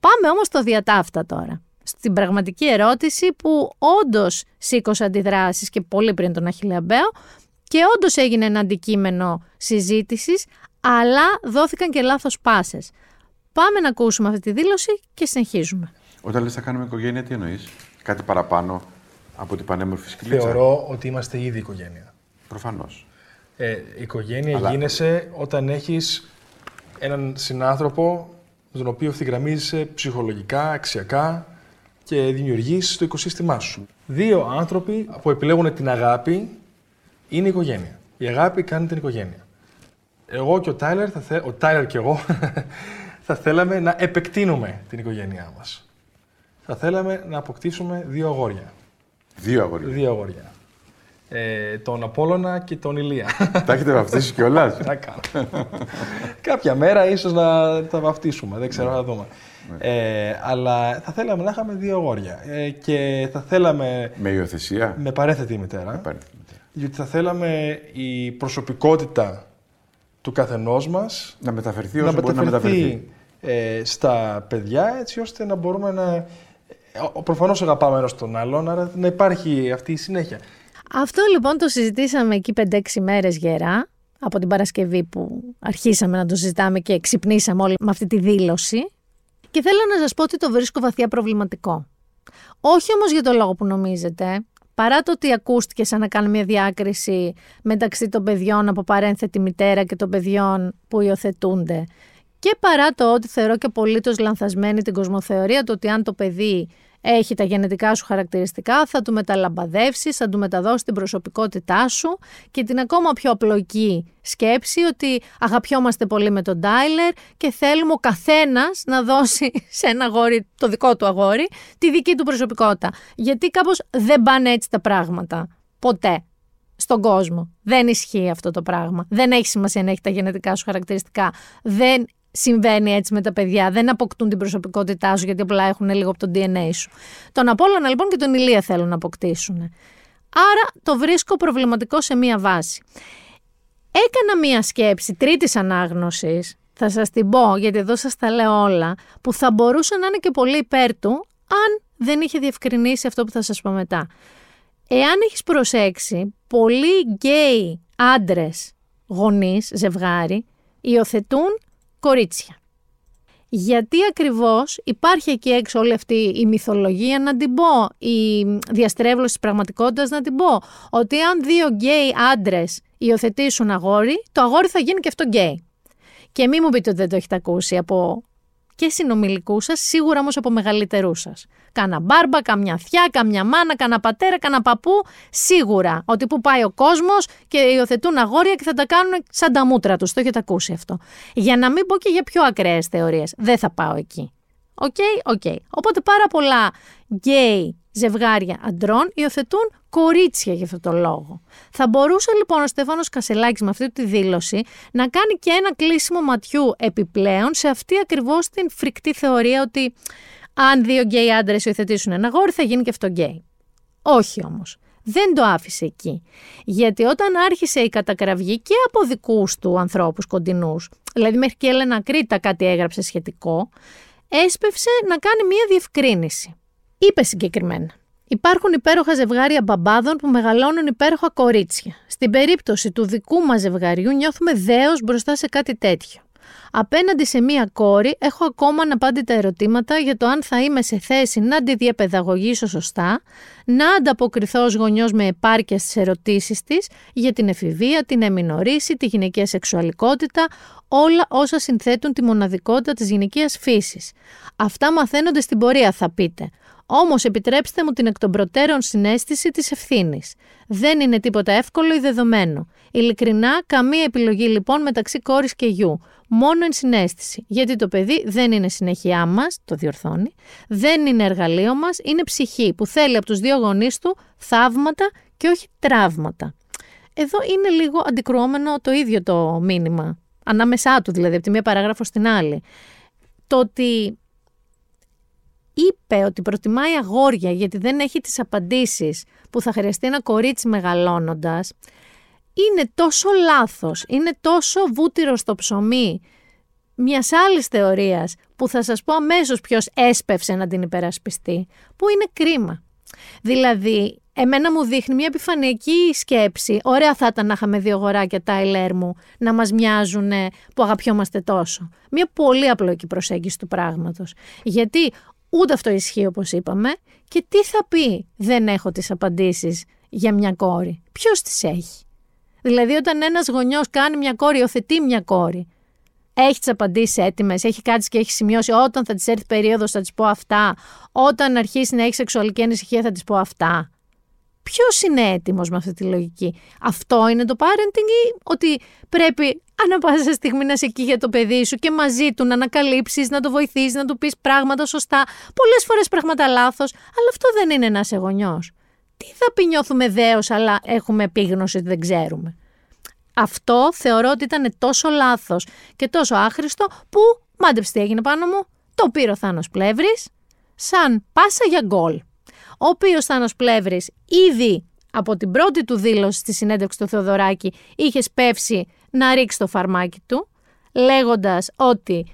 Πάμε όμως στο διατάφτα τώρα στην πραγματική ερώτηση που όντως σήκωσε αντιδράσεις και πολύ πριν τον Αχιλέα Μπέο, και όντως έγινε ένα αντικείμενο συζήτησης, αλλά δόθηκαν και λάθος πάσες. Πάμε να ακούσουμε αυτή τη δήλωση και συνεχίζουμε. Όταν λες θα κάνουμε οικογένεια, τι εννοείς; Κάτι παραπάνω από την πανέμορφη σκυλίτσα; Θεωρώ ότι είμαστε ήδη οικογένεια. Προφανώς. Ε, οικογένεια Αλλά- γίνεσαι όταν έχεις έναν συνάνθρωπο με τον οποίο ευθυγραμμίζεσαι ψυχολογικά, αξιακά και δημιουργείς το οικοσύστημά σου. Δύο άνθρωποι που επιλέγουν την αγάπη είναι οικογένεια. Η αγάπη κάνει την οικογένεια. Εγώ και ο Τάιλερ, θα θε... ο Τάιλερ και εγώ, [LAUGHS] θα θέλαμε να επεκτείνουμε την οικογένειά μας. Θα θέλαμε να αποκτήσουμε δύο αγόρια. Δύο αγόρια. Δύο αγόρια. Ε, τον Απόλλωνα και τον Ηλία. Τα έχετε βαφτίσει κιόλας; Τι να κάνω. Κάποια μέρα ίσως να τα βαφτίσουμε, δεν ξέρω, θα δούμε. Ε, αλλά θα θέλαμε να είχαμε δύο αγόρια. Ε, και θα θέλαμε Με υιοθεσία. με παρέθετη μητέρα. Παρέθετη μητέρα. Γιατί θα θέλαμε η προσωπικότητα του καθενός μας Να μεταφερθεί να όσο μπορεί να μεταφερθεί. μεταφερθεί ε, στα παιδιά έτσι ώστε να μπορούμε να... ε, ο- Προφανώς αγαπάμε ένας τον άλλον, άρα να υπάρχει αυτή η συνέχεια. Αυτό λοιπόν το συζητήσαμε εκεί 5-6 μέρες γερά, από την Παρασκευή που αρχίσαμε να το συζητάμε και ξυπνήσαμε όλοι με αυτή τη δήλωση. Και θέλω να σας πω ότι το βρίσκω βαθιά προβληματικό. Όχι όμως για το λόγο που νομίζετε, παρά το ότι ακούστηκε σαν να κάνω μια διάκριση μεταξύ των παιδιών από παρένθετη μητέρα και των παιδιών που υιοθετούνται. Και παρά το ότι θεωρώ και απολύτως λανθασμένη την κοσμοθεωρία, το ότι αν το παιδί έχει τα γενετικά σου χαρακτηριστικά, θα του μεταλαμπαδεύσεις, θα του μεταδώσεις την προσωπικότητά σου και την ακόμα πιο απλοϊκή σκέψη ότι αγαπιόμαστε πολύ με τον Τάιλερ και θέλουμε ο καθένας να δώσει σε ένα αγόρι, το δικό του αγόρι, τη δική του προσωπικότητα. Γιατί κάπως δεν πάνε έτσι τα πράγματα. Ποτέ. Στον κόσμο. Δεν ισχύει αυτό το πράγμα. Δεν έχει σημασία να έχει τα γενετικά σου χαρακτηριστικά. Δεν συμβαίνει έτσι με τα παιδιά. Δεν αποκτούν την προσωπικότητά σου γιατί απλά έχουν λίγο από το DNA σου. Τον Απόλλωνα λοιπόν και τον Ηλία θέλουν να αποκτήσουν. Άρα το βρίσκω προβληματικό σε μία βάση. Έκανα μία σκέψη τρίτης ανάγνωσης, θα σας την πω γιατί εδώ σας τα λέω όλα, που θα μπορούσε να είναι και πολύ υπέρ του αν δεν είχε διευκρινίσει αυτό που θα σας πω μετά. Εάν έχεις προσέξει, πολλοί γκέι άντρες, γονείς, ζευγάρι, υιοθετούν κορίτσια. Γιατί ακριβώς υπάρχει εκεί έξω όλη αυτή η μυθολογία να την πω, η διαστρέβλωση της πραγματικότητας να την πω, ότι αν δύο γκέι άντρες υιοθετήσουν αγόρι, το αγόρι θα γίνει και αυτό γκέι. Και μην μου πείτε ότι δεν το έχετε ακούσει από και συνομήλικούς σας, σίγουρα όμως από μεγαλύτερούς σας. Κάνα μπάρμπα, καμιά θεια, καμιά μάνα, κάνα πατέρα, κάνα παππού. Σίγουρα ότι που πάει ο κόσμος και υιοθετούν αγόρια και θα τα κάνουν σαν τα μούτρα τους. Το έχετε ακούσει αυτό. Για να μην πω και για πιο ακραίες θεωρίες. Δεν θα πάω εκεί. OK, OK. Οπότε πάρα πολλά γκέι ζευγάρια αντρών υιοθετούν κορίτσια για αυτό το λόγο. Θα μπορούσε λοιπόν ο Στέφανος Κασελάκης με αυτή τη δήλωση να κάνει και ένα κλείσιμο ματιού επιπλέον σε αυτή ακριβώς την φρικτή θεωρία ότι αν δύο γκέι άντρες υιοθετήσουν ένα αγόρι θα γίνει και αυτό γκέι. Όχι όμως. Δεν το άφησε εκεί. Γιατί όταν άρχισε η κατακραυγή και από δικούς του ανθρώπους κοντινούς, δηλαδή μέχρι και η Έλενα Ακρίτα κάτι έγραψε σχετικό, έσπευσε να κάνει μία διευκρίνιση. Είπε συγκεκριμένα. Υπάρχουν υπέροχα ζευγάρια μπαμπάδων που μεγαλώνουν υπέροχα κορίτσια. Στην περίπτωση του δικού μας ζευγαριού νιώθουμε δέος μπροστά σε κάτι τέτοιο. Απέναντι σε μία κόρη έχω ακόμα αναπάντητα ερωτήματα για το αν θα είμαι σε θέση να τη διαπαιδαγωγήσω σωστά, να ανταποκριθώ ως γονιός με επάρκειας στις ερωτήσεις της για την εφηβεία, την εμινορίση, τη γυναικεία σεξουαλικότητα, όλα όσα συνθέτουν τη μοναδικότητα της γυναικείας φύσης. Αυτά μαθαίνονται στην πορεία θα πείτε. Όμως επιτρέψτε μου την εκ των προτέρων συνέστηση της ευθύνης. Δεν είναι τίποτα εύκολο ή δεδομένο. Ειλικρινά, καμία επιλογή λοιπόν μεταξύ κόρης και γιου. Μόνο εν συνέστηση. Γιατί το παιδί δεν είναι συνέχειά μας, το διορθώνει, δεν είναι εργαλείο μας, είναι ψυχή που θέλει από τους δύο γονείς του θαύματα και όχι τραύματα. Εδώ είναι λίγο αντικρουόμενο το ίδιο το μήνυμα. Ανάμεσά του δηλαδή, από τη μία παράγραφο στην άλλη. Το ότι είπε ότι προτιμάει αγόρια γιατί δεν έχει τις απαντήσεις που θα χρειαστεί ένα κορίτσι μεγαλώνοντας, είναι τόσο λάθος, είναι τόσο βούτυρος στο ψωμί μιας άλλης θεωρίας που θα σας πω αμέσως ποιος έσπευσε να την υπερασπιστεί, που είναι κρίμα. Δηλαδή, εμένα μου δείχνει μια επιφανειακή σκέψη. Ωραία θα ήταν να είχαμε δύο αγοράκια Τάιλερ μου να μας μοιάζουν που αγαπιόμαστε τόσο. Μια πολύ απλοϊκή προσέγγιση του πράγματος. Γιατί ούτε αυτό ισχύει όπως είπαμε και τι θα πει δεν έχω τις απαντήσεις για μια κόρη. Ποιος τις έχει; Δηλαδή όταν ένας γονιός κάνει μια κόρη, υιοθετεί μια κόρη, έχει τις απαντήσεις έτοιμες, έχει κάτι και έχει σημειώσει. Όταν θα της έρθει περίοδος, θα της πω αυτά. Όταν αρχίσει να έχει σεξουαλική ανησυχία, θα της πω αυτά. Ποιος είναι έτοιμος με αυτή τη λογική; Αυτό είναι το parenting ή ότι πρέπει ανά πάσα στιγμή να είσαι εκεί για το παιδί σου και μαζί του να ανακαλύψεις, να το βοηθήσει, να του πεις πράγματα σωστά. Πολλές φορές πράγματα λάθος, αλλά αυτό δεν είναι ένα γονιός. Τι θα πει νιώθουμε δέος αλλά έχουμε επίγνωση ότι δεν ξέρουμε. Αυτό θεωρώ ότι ήταν τόσο λάθος και τόσο άχρηστο που μάντεψε τι έγινε πάνω μου. Το πήρε ο Θάνος Πλεύρης σαν πάσα για γκολ. Ο οποίος Θάνος Πλεύρης ήδη από την πρώτη του δήλωση στη συνέντευξη του Θεοδωράκη είχε σπεύσει να ρίξει το φαρμάκι του λέγοντας ότι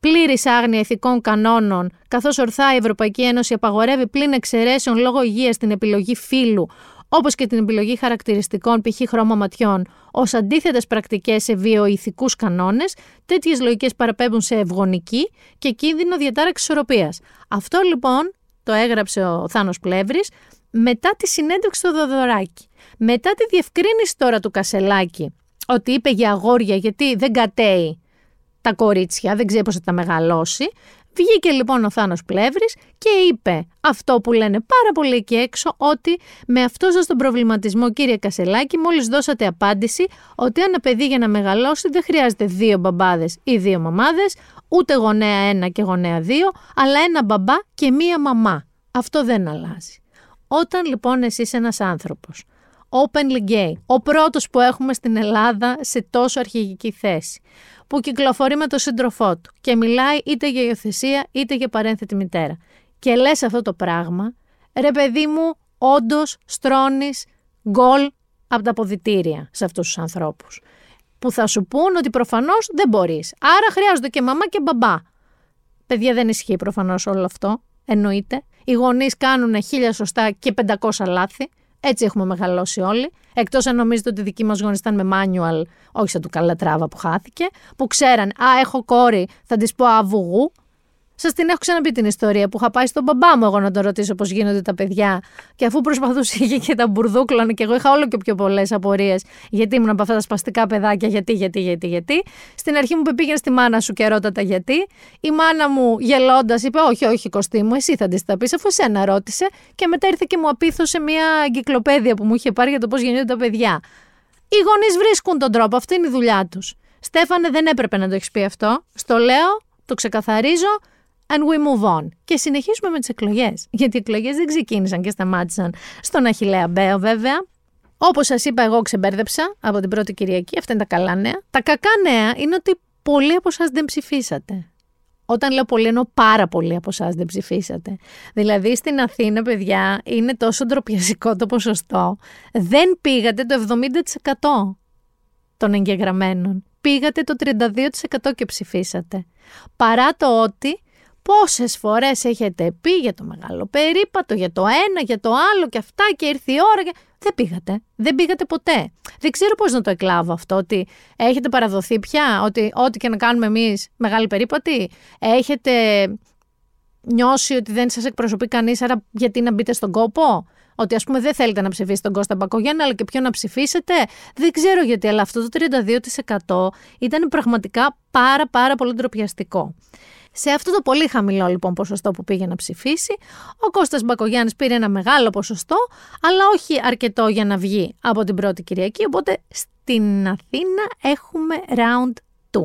πλήρης άγνοια ηθικών κανόνων, καθώς ορθά η Ευρωπαϊκή Ένωση απαγορεύει πλην εξαιρέσεων λόγω υγείας την επιλογή φύλου, όπως και την επιλογή χαρακτηριστικών π.χ. χρώμα ματιών, ως αντίθετες πρακτικές σε βιοειθικούς κανόνες, τέτοιες λογικές παραπέμπουν σε ευγονική και κίνδυνο διατάραξης ισορροπίας. Αυτό λοιπόν το έγραψε ο Θάνος Πλεύρης μετά τη συνέντευξη του Δοδωράκη. Μετά τη διευκρίνηση τώρα του Κασελάκη ότι είπε για αγόρια γιατί δεν κατέει τα κορίτσια, δεν ξέρει πώς θα τα μεγαλώσει. Βγήκε λοιπόν ο Θάνος Πλεύρης και είπε αυτό που λένε πάρα πολύ εκεί έξω ότι με αυτό σας τον προβληματισμό κύριε Κασελάκη μόλις δώσατε απάντηση ότι ένα παιδί για να μεγαλώσει δεν χρειάζεται δύο μπαμπάδες ή δύο μαμάδες ούτε γονέα ένα και γονέα δύο αλλά ένα μπαμπά και μία μαμά. Αυτό δεν αλλάζει. Όταν λοιπόν εσύ είσαι ένας άνθρωπος openly gay, ο πρώτος που έχουμε στην Ελλάδα σε τόσο αρχηγική θέση, που κυκλοφορεί με τον σύντροφό του και μιλάει είτε για υιοθεσία είτε για παρένθετη μητέρα. Και λες αυτό το πράγμα, ρε παιδί μου, όντως στρώνεις γκολ από τα αποδητήρια σε αυτούς τους ανθρώπους. Που θα σου πούν ότι προφανώς δεν μπορείς. Άρα χρειάζονται και μαμά και μπαμπά. Παιδιά δεν ισχύει προφανώς όλο αυτό. Εννοείται. Οι γονείς κάνουν χίλια σωστά και 500 λάθη. Έτσι έχουμε μεγαλώσει όλοι. Εκτός αν νομίζετε ότι οι δικοί μας γονείς ήταν με manual, όχι σαν του Καλατράβα που χάθηκε, που ξέραν, Α, έχω κόρη, θα της πω αβουγού. Σας την έχω ξαναπεί την ιστορία που είχα πάει στον μπαμπά μου εγώ να τον ρωτήσω πώς γίνονται τα παιδιά. Και αφού προσπαθούσε [LAUGHS] είχε και τα μπουρδούκλωνα και εγώ είχα όλο και πιο πολλές απορίες γιατί ήμουν από αυτά τα σπαστικά παιδάκια, γιατί, γιατί, γιατί, γιατί. Στην αρχή μου είπε πήγαινε στη μάνα σου και ρώτατα γιατί. Η μάνα μου γελώντας είπε: Όχι, όχι, κοστί μου, εσύ θα τη τα πεις, αφού εσένα ρώτησε. Και μετά ήρθε και μου απίθωσε μια εγκυκλοπαίδεια που μου είχε πάρει για το πώς γεννιούνται τα παιδιά. Οι γονείς βρίσκουν τον τρόπο, αυτή είναι η δουλειά τους. Στέφανε, δεν έπρεπε να το έχεις πει αυτό. Στο λέω, το ξεκαθαρίζω and we move on. Και συνεχίζουμε με τις εκλογές. Γιατί οι εκλογές δεν ξεκίνησαν και σταμάτησαν στον Αχηλέα Μπέο, βέβαια. Όπως σας είπα, εγώ ξεμπέρδεψα από την πρώτη Κυριακή. Αυτά είναι τα καλά νέα. Τα κακά νέα είναι ότι πολλοί από εσάς δεν ψηφίσατε. Όταν λέω πολύ, εννοώ πάρα πολλοί από εσάς δεν ψηφίσατε. Δηλαδή στην Αθήνα, παιδιά, είναι τόσο ντροπιαστικό το ποσοστό. Δεν πήγατε το 70% των εγγεγραμμένων. Πήγατε το 32% και ψηφίσατε. Παρά το ότι Πόσες φορές έχετε πει για το μεγάλο περίπατο, για το ένα, για το άλλο και αυτά και ήρθε η ώρα και... Δεν πήγατε. Δεν πήγατε ποτέ. Δεν ξέρω πώς να το εκλάβω αυτό, ότι έχετε παραδοθεί πια, ότι ό,τι και να κάνουμε εμείς μεγάλη περίπατη, έχετε νιώσει ότι δεν σας εκπροσωπεί κανείς, άρα γιατί να μπείτε στον κόπο; Ότι ας πούμε δεν θέλετε να ψηφίσετε τον Κώστα Μπακογιάννη, αλλά και ποιο να ψηφίσετε; Δεν ξέρω γιατί, αλλά αυτό το 32% ήταν πραγματικά πάρα πάρα πολύ ντροπιαστικό. Σε αυτό το πολύ χαμηλό λοιπόν ποσοστό που πήγε να ψηφίσει, ο Κώστας Μπακογιάννης πήρε ένα μεγάλο ποσοστό, αλλά όχι αρκετό για να βγει από την πρώτη Κυριακή, οπότε στην Αθήνα έχουμε round 2.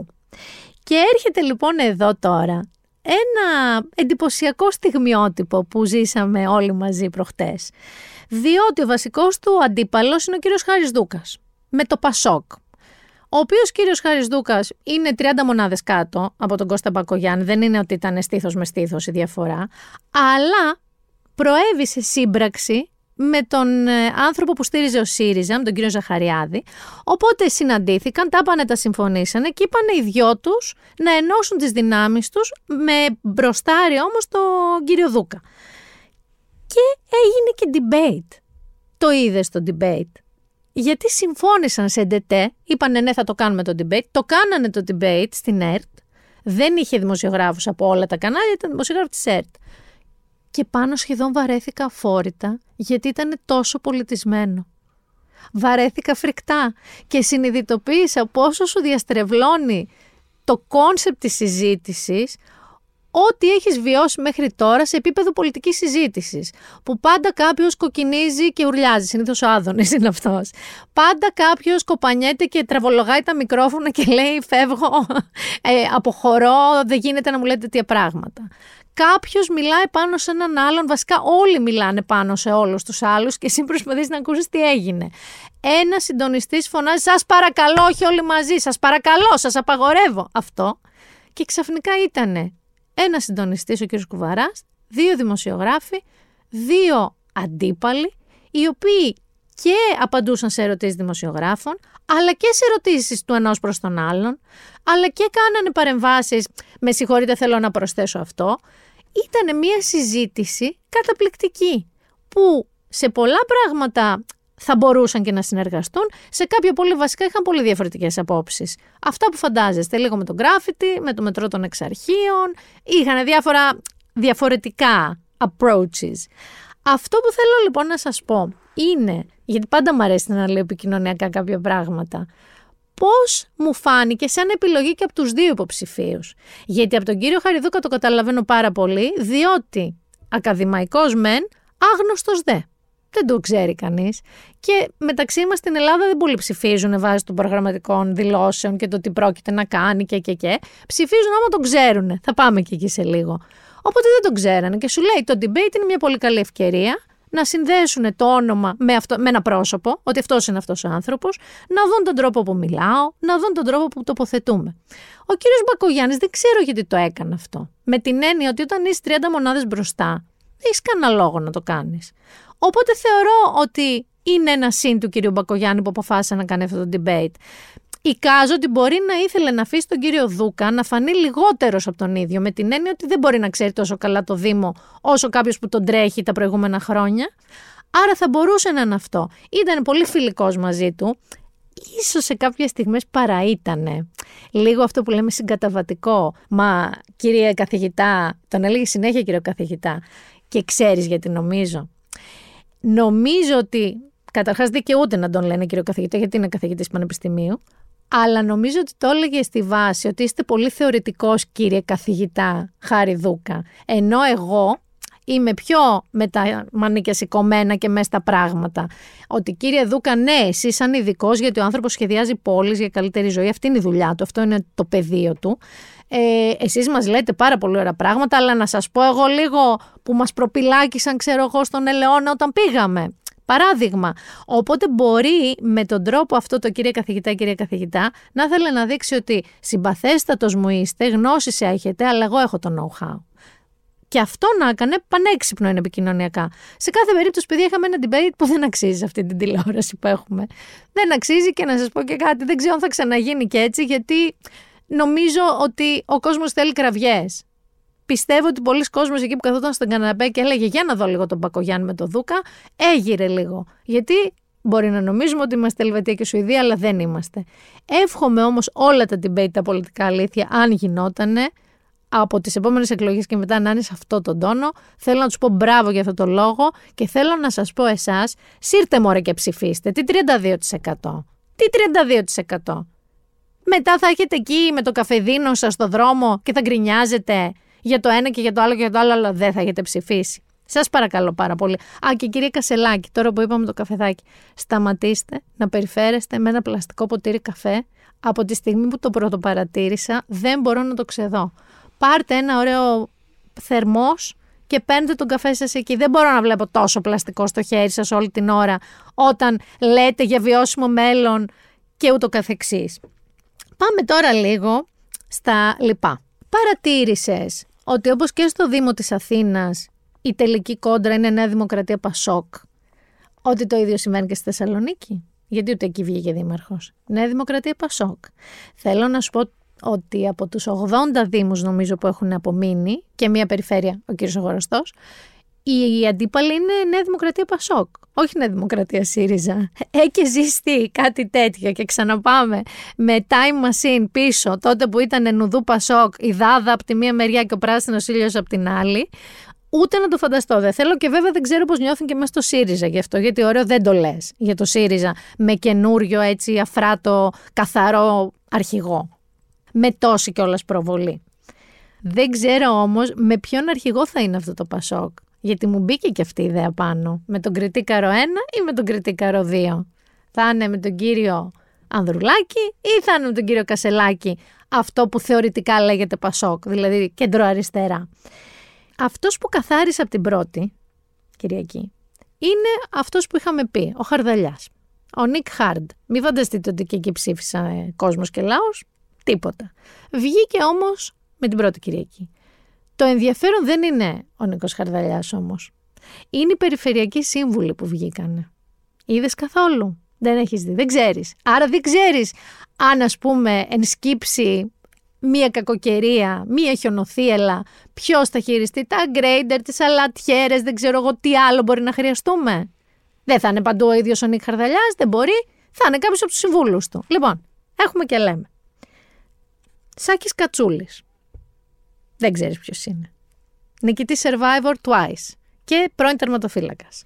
Και έρχεται λοιπόν εδώ τώρα ένα εντυπωσιακό στιγμιότυπο που ζήσαμε όλοι μαζί προχτές. Διότι ο βασικός του αντίπαλος είναι ο κύριος Χάρης Δούκας, με το Πασόκ, ο οποίος κύριος Χάρης Δούκας είναι 30 μονάδες κάτω από τον Κώστα Μπακογιάννη. Δεν είναι ότι ήταν στήθος με στήθος η διαφορά. Αλλά προέβη σε σύμπραξη με τον ε, άνθρωπο που στήριζε ο ΣΥΡΙΖΑ, με τον κύριο Ζαχαριάδη. Οπότε συναντήθηκαν, τα πάνε, τα συμφωνήσανε και είπαν οι δυο τους να ενώσουν τις δυνάμεις τους με μπροστάρι όμως τον κύριο Δούκα. Και έγινε και debate το είδες στο debate; Γιατί συμφώνησαν σε ντετέ, είπανε ναι θα το κάνουμε το debate, το κάνανε το debate στην ΕΡΤ, δεν είχε δημοσιογράφους από όλα τα κανάλια, ήταν δημοσιογράφοι της ΕΡΤ. Και πάνω σχεδόν βαρέθηκα αφόρητα, γιατί ήταν τόσο πολιτισμένο. Βαρέθηκα φρικτά και συνειδητοποίησα πόσο σου διαστρεβλώνει το concept της συζήτησης ό,τι έχεις βιώσει μέχρι τώρα σε επίπεδο πολιτικής συζήτησης. Που πάντα κάποιος κοκκινίζει και ουρλιάζει, συνήθως ο Άδωνης είναι αυτός. Πάντα κάποιος κοπανιέται και τραβολογάει τα μικρόφωνα και λέει φεύγω, ε, αποχωρώ, δεν γίνεται να μου λέτε τέτοια πράγματα. Κάποιος μιλάει πάνω σε έναν άλλον. Βασικά, όλοι μιλάνε πάνω σε όλους τους άλλους και εσύ προσπαθείς να ακούσεις τι έγινε. Ένας συντονιστής φωνάζει: Σας παρακαλώ, όχι όλοι μαζί. Σας παρακαλώ, σας απαγορεύω. Αυτό. Και ξαφνικά ήτανε ένα συντονιστής, ο κ. Κουβαράς, δύο δημοσιογράφοι, δύο αντίπαλοι, οι οποίοι και απαντούσαν σε ερωτήσεις δημοσιογράφων, αλλά και σε ερωτήσεις του ενός προς τον άλλον, αλλά και κάνανε παρεμβάσεις, με συγχωρείτε θέλω να προσθέσω αυτό, ήταν μια συζήτηση καταπληκτική, που σε πολλά πράγματα θα μπορούσαν και να συνεργαστούν. Σε κάποια πολύ βασικά είχαν πολύ διαφορετικές απόψεις. Αυτά που φαντάζεστε, λίγο με τον γκράφιτι, με το μετρό των εξαρχείων, είχαν διάφορα διαφορετικά approaches. Αυτό που θέλω λοιπόν να σας πω είναι, γιατί πάντα μου αρέσει να λέω επικοινωνιακά κάποια πράγματα, πώς μου φάνηκε σαν επιλογή και από τους δύο υποψηφίους. Γιατί από τον κύριο Χαριδούκα το καταλαβαίνω πάρα πολύ, διότι ακαδημαϊκός μεν, άγνωστος δε δεν το ξέρει κανείς. Και μεταξύ μας στην Ελλάδα δεν πολύ ψηφίζουν βάσει των προγραμματικών δηλώσεων και το τι πρόκειται να κάνει και και και. Ψηφίζουν άμα τον ξέρουν. Θα πάμε και εκεί σε λίγο. Οπότε δεν τον ξέρανε και σου λέει το debate είναι μια πολύ καλή ευκαιρία να συνδέσουν το όνομα με, αυτό, με ένα πρόσωπο, ότι αυτός είναι αυτός ο άνθρωπος, να δουν τον τρόπο που μιλάω, να δουν τον τρόπο που τοποθετούμε. Ο κύριος Μπακογιάννης δεν ξέρω γιατί το έκανε αυτό. Με την έννοια ότι όταν είσαι 30 μονάδες μπροστά, δεν έχεις κανένα λόγο να το κάνεις. Οπότε θεωρώ ότι είναι ένα συν του κυρίου Μπακογιάννη που αποφάσισε να κάνει αυτό το debate. Εικάζω ότι μπορεί να ήθελε να αφήσει τον κύριο Δούκα να φανεί λιγότερος από τον ίδιο, με την έννοια ότι δεν μπορεί να ξέρει τόσο καλά το Δήμο όσο κάποιος που τον τρέχει τα προηγούμενα χρόνια. Άρα θα μπορούσε να είναι αυτό. Ήταν πολύ φιλικός μαζί του. Ίσως σε κάποιες στιγμές παραήτανε. Λίγο αυτό που λέμε συγκαταβατικό. Μα κύριε καθηγητά, τον έλεγε συνέχεια κύριο καθηγητά. Και ξέρεις γιατί νομίζω. Νομίζω ότι καταρχάς δικαιούται να τον λένε κύριο καθηγητή, γιατί είναι καθηγητής πανεπιστημίου, αλλά νομίζω ότι το έλεγε στη βάση ότι είστε πολύ θεωρητικός κύριε καθηγητά Χάρη Δούκα, ενώ εγώ είμαι πιο με τα μανίκια σηκωμένα και μέσα στα πράγματα. Ότι κύριε Δούκα, ναι, εσύ σαν ειδικός, γιατί ο άνθρωπος σχεδιάζει πόλεις για καλύτερη ζωή, αυτή είναι η δουλειά του, αυτό είναι το πεδίο του. Ε, εσείς μας λέτε πάρα πολύ ωραία πράγματα, αλλά να σας πω εγώ λίγο που μας προπυλάκησαν, ξέρω εγώ, στον Ελαιώνα όταν πήγαμε. Παράδειγμα. Οπότε μπορεί με τον τρόπο αυτό το κύριε καθηγητά, κύριε καθηγητά, να θέλει να δείξει ότι συμπαθέστατος μου είστε, γνώσεις έχετε, αλλά εγώ έχω το know-how. Και αυτό να έκανε πανέξυπνο είναι επικοινωνιακά. Σε κάθε περίπτωση, παιδιά, είχαμε ένα debate που δεν αξίζει αυτή την τηλεόραση που έχουμε. Δεν αξίζει και να σας πω και κάτι, δεν ξέρω αν θα ξαναγίνει και έτσι, γιατί νομίζω ότι ο κόσμος θέλει κραυγές. Πιστεύω ότι πολλοί κόσμοι εκεί που καθόταν στον καναπέ και έλεγε Για να δω λίγο τον Πακογιάννη με τον Δούκα, έγειρε λίγο. Γιατί μπορεί να νομίζουμε ότι είμαστε Ελβετία και Σουηδία, αλλά δεν είμαστε. Εύχομαι όμως όλα τα debate, τα πολιτικά αλήθεια, αν γινότανε, από τις επόμενες εκλογές και μετά να είναι σε αυτό τον τόνο. Θέλω να τους πω μπράβο για αυτό το λόγο και θέλω να σας πω εσάς, σύρτε μωρέ και ψηφίστε. Τι 32%. Τι 32%. Μετά θα έχετε εκεί με το καφεδίνο σας στο δρόμο και θα γκρινιάζετε για το ένα και για το άλλο και για το άλλο, αλλά δεν θα έχετε ψηφίσει. Σας παρακαλώ πάρα πολύ. Α, και κυρία Κασελάκη, τώρα που είπαμε το καφεδάκι, σταματήστε να περιφέρεστε με ένα πλαστικό ποτήρι καφέ. Από τη στιγμή που το πρωτοπαρατήρησα, δεν μπορώ να το ξεδώ πάρτε ένα ωραίο θερμός και παίρνετε τον καφέ σας εκεί. Δεν μπορώ να βλέπω τόσο πλαστικό στο χέρι σας όλη την ώρα όταν λέτε για βιώσιμο μέλλον και ούτω καθεξής. Πάμε τώρα λίγο στα λοιπά. Παρατήρησες ότι όπως και στο Δήμο της Αθήνας η τελική κόντρα είναι Νέα Δημοκρατία Πασόκ, ότι το ίδιο συμβαίνει και στη Θεσσαλονίκη; Γιατί ούτε εκεί βγήκε δήμαρχος. Νέα Δημοκρατία Πασόκ. Θέλω να σου πω ότι από τους 80 δήμους νομίζω που έχουν απομείνει και μία περιφέρεια, ο κύριος Αγοραστός, η αντίπαλη είναι Νέα Δημοκρατία Πασόκ. Όχι Νέα Δημοκρατία ΣΥΡΙΖΑ. Έχει ζήσει κάτι τέτοιο και ξαναπάμε με time machine πίσω, τότε που ήταν Νουδού Πασόκ, η Δάδα από τη μία μεριά και ο πράσινος ήλιος από την άλλη. Ούτε να το φανταστώ. Δεν θέλω και βέβαια δεν ξέρω πώς νιώθουν και μέσα στο ΣΥΡΙΖΑ γι' αυτό. Γιατί ωραίο δεν το λες για το ΣΥΡΙΖΑ με καινούριο έτσι αφράτο, καθαρό αρχηγό. Με τόση κιόλας προβολή. Δεν ξέρω όμως με ποιον αρχηγό θα είναι αυτό το Πασόκ. Γιατί μου μπήκε και αυτή η ιδέα πάνω. Με τον Κριτήκαρο 1 ή με τον Κριτήκαρο 2. Θα είναι με τον κύριο Ανδρουλάκη ή θα είναι με τον κύριο Κασελάκη αυτό που θεωρητικά λέγεται Πασόκ, δηλαδή κεντροαριστερά. Αυτός που καθάρισε από την πρώτη, Κυριακή, είναι αυτός που είχαμε πει, ο Χαρδαλιάς. Ο Νίκ Χάρντ. Μην φανταστείτε ότι και εκεί ψήφισαν κόσμος και λαός. Τίποτα. Βγήκε όμως με την πρώτη Κυριακή. Το ενδιαφέρον δεν είναι ο Νίκος Χαρδαλιάς όμως. Είναι οι περιφερειακοί σύμβουλοι που βγήκανε. Είδες καθόλου; Δεν έχεις δει. Δεν ξέρεις. Άρα δεν ξέρεις αν ας πούμε ενσκύψει μία κακοκαιρία, μία χιονοθύελα, ποιος θα χειριστεί τα γκρέιντερ, τις αλατιέρες, δεν ξέρω εγώ τι άλλο μπορεί να χρειαστούμε. Δεν θα είναι παντού ο ίδιος ο Νίκ Χαρδαλιάς, δεν μπορεί. Θα είναι κάποιος από τους συμβούλους του. Λοιπόν, έχουμε και λέμε. Σάκης Κατσούλης. Δεν ξέρεις ποιος είναι. Νικητής Survivor twice. Και πρώην τερματοφύλακας.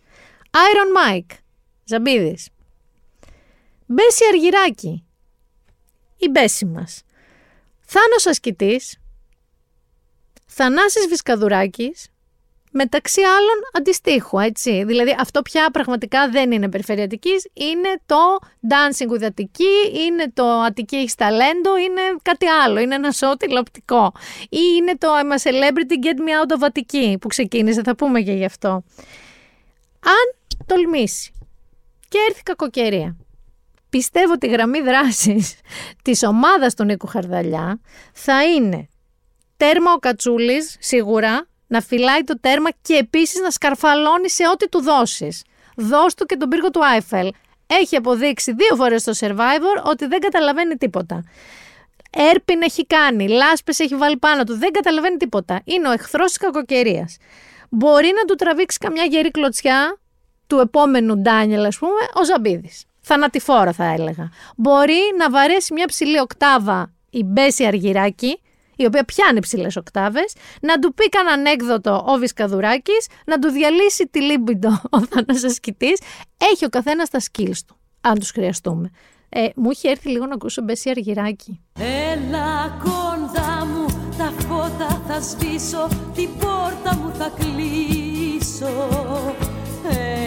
Iron Mike. Ζαμπίδης. Μπέση Αργυράκη. Η Μπέση μας. Θάνος Ασκητής, Θανάσης Βισκαδουράκης, μεταξύ άλλων αντιστοίχου, έτσι. Δηλαδή αυτό πια πραγματικά δεν είναι περιφερειατικής, είναι το dancing with Αττική, είναι το Αττική έχεις ταλέντο, είναι κάτι άλλο, είναι ένα σώο τηλεοπτικό. Ή είναι το I'm a celebrity, get me out of Αττική που ξεκίνησε, θα πούμε και γι' αυτό. Αν τολμήσει και έρθει κακοκαιρία πιστεύω ότι η γραμμή δράσης [LAUGHS] της ομάδας του Νίκου Χαρδαλιά θα είναι τέρμα ο Κατσούλης, σίγουρα, να φυλάει το τέρμα και επίσης να σκαρφαλώνει σε ό,τι του δώσεις. Δώσ' του και τον πύργο του Άιφελ. Έχει αποδείξει δύο φορές στο Survivor ότι δεν καταλαβαίνει τίποτα. Έρπιν έχει κάνει, λάσπες έχει βάλει πάνω του, δεν καταλαβαίνει τίποτα. Είναι ο εχθρός της κακοκαιρίας. Μπορεί να του τραβήξει καμιά γερή κλωτσιά του επόμενου Ντάνιελ, ας πούμε, ο Ζαμπίδης θανατηφόρο θα έλεγα. Μπορεί να βαρέσει μια ψηλή οκτάβα η Μπέση Αργυράκη, η οποία πιάνει ψηλές οκτάβες, να του πει κανένα ανέκδοτο ο Βισκαδουράκη, να του διαλύσει τη λίμπιντο ο Θανάσας Έχει ο καθένας τα skills του, αν τους χρειαστούμε. Ε, μου έχει έρθει λίγο να ακούσω Μπέση Αργυράκη. Έλα κοντά μου, τα φώτα θα σβήσω, την πόρτα μου θα κλείσω.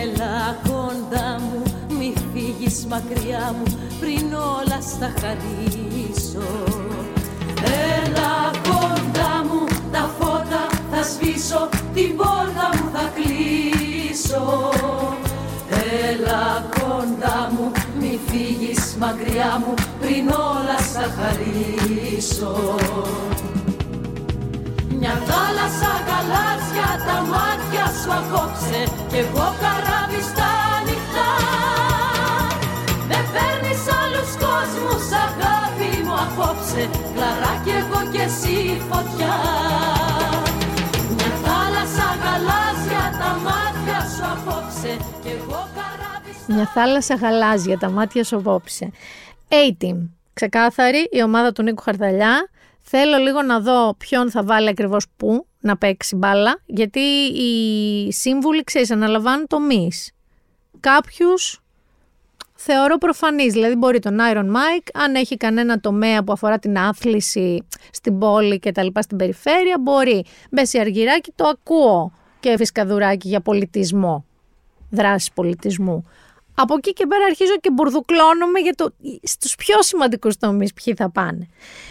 Έλα κοντά μου, μη φύγεις μακριά μου πριν όλα στα χαρίσω Έλα κοντά μου τα φώτα θα σβήσω την πόρτα μου θα κλείσω. Έλα κοντά μου μη φύγεις μακριά μου πριν όλα στα χαρίσω. Μια θάλασσα γαλάζια τα μάτια σου απόψε Κι εγώ καράβι στα νυχτά. Δεν παίρνεις άλλους κόσμους αγάπη μου απόψε Κλαρά κι εγώ κι εσύ φωτιά. Μια θάλασσα γαλάζια τα μάτια σου απόψε Κι εγώ καράβι στα Μια θάλασσα γαλάζια τα μάτια σου απόψε. A-Team Ξεκάθαρη η ομάδα του Νίκου Χαρδαλιά. Θέλω λίγο να δω ποιον θα βάλει ακριβώς πού να παίξει μπάλα, γιατί οι σύμβουλοι, ξέρεις, αναλαμβάνουν τομείς. Κάποιους θεωρώ προφανής, δηλαδή μπορεί τον Iron Mike, αν έχει κανένα τομέα που αφορά την άθληση στην πόλη και τα λοιπά στην περιφέρεια, μπορεί. Μπέση Αργυράκη το ακούω και φυσκαδουράκι για πολιτισμό, δράση πολιτισμού. Από εκεί και πέρα αρχίζω και μπουρδουκλώνομαι για το, στους πιο σημαντικούς τομείς ποιοι θα πάνε.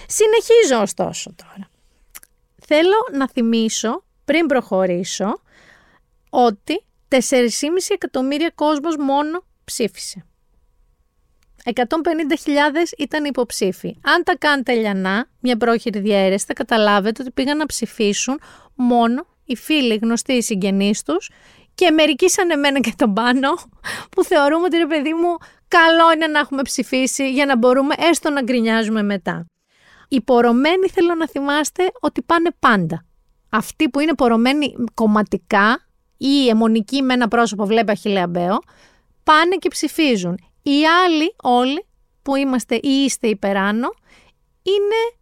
Συνεχίζω ωστόσο τώρα. Θέλω να θυμίσω πριν προχωρήσω ότι 4,5 εκατομμύρια κόσμος μόνο ψήφισε. 150.000 ήταν υποψήφοι. Αν τα κάνετε λιανά, μια πρόχειρη διαίρεση, θα καταλάβετε ότι πήγαν να ψηφίσουν μόνο οι φίλοι, γνωστοί οι συγγενείς τους και μερικοί σαν εμένα και τον πάνω που θεωρούμε ότι ρε παιδί μου καλό είναι να έχουμε ψηφίσει για να μπορούμε έστω να γκρινιάζουμε μετά. Οι πορωμένοι θέλω να θυμάστε ότι πάνε πάντα. Αυτοί που είναι πορωμένοι κομματικά ή αιμονικοί με ένα πρόσωπο βλέπει Αχιλέα Μπέο, πάνε και ψηφίζουν. Οι άλλοι όλοι που είμαστε ή είστε υπεράνω είναι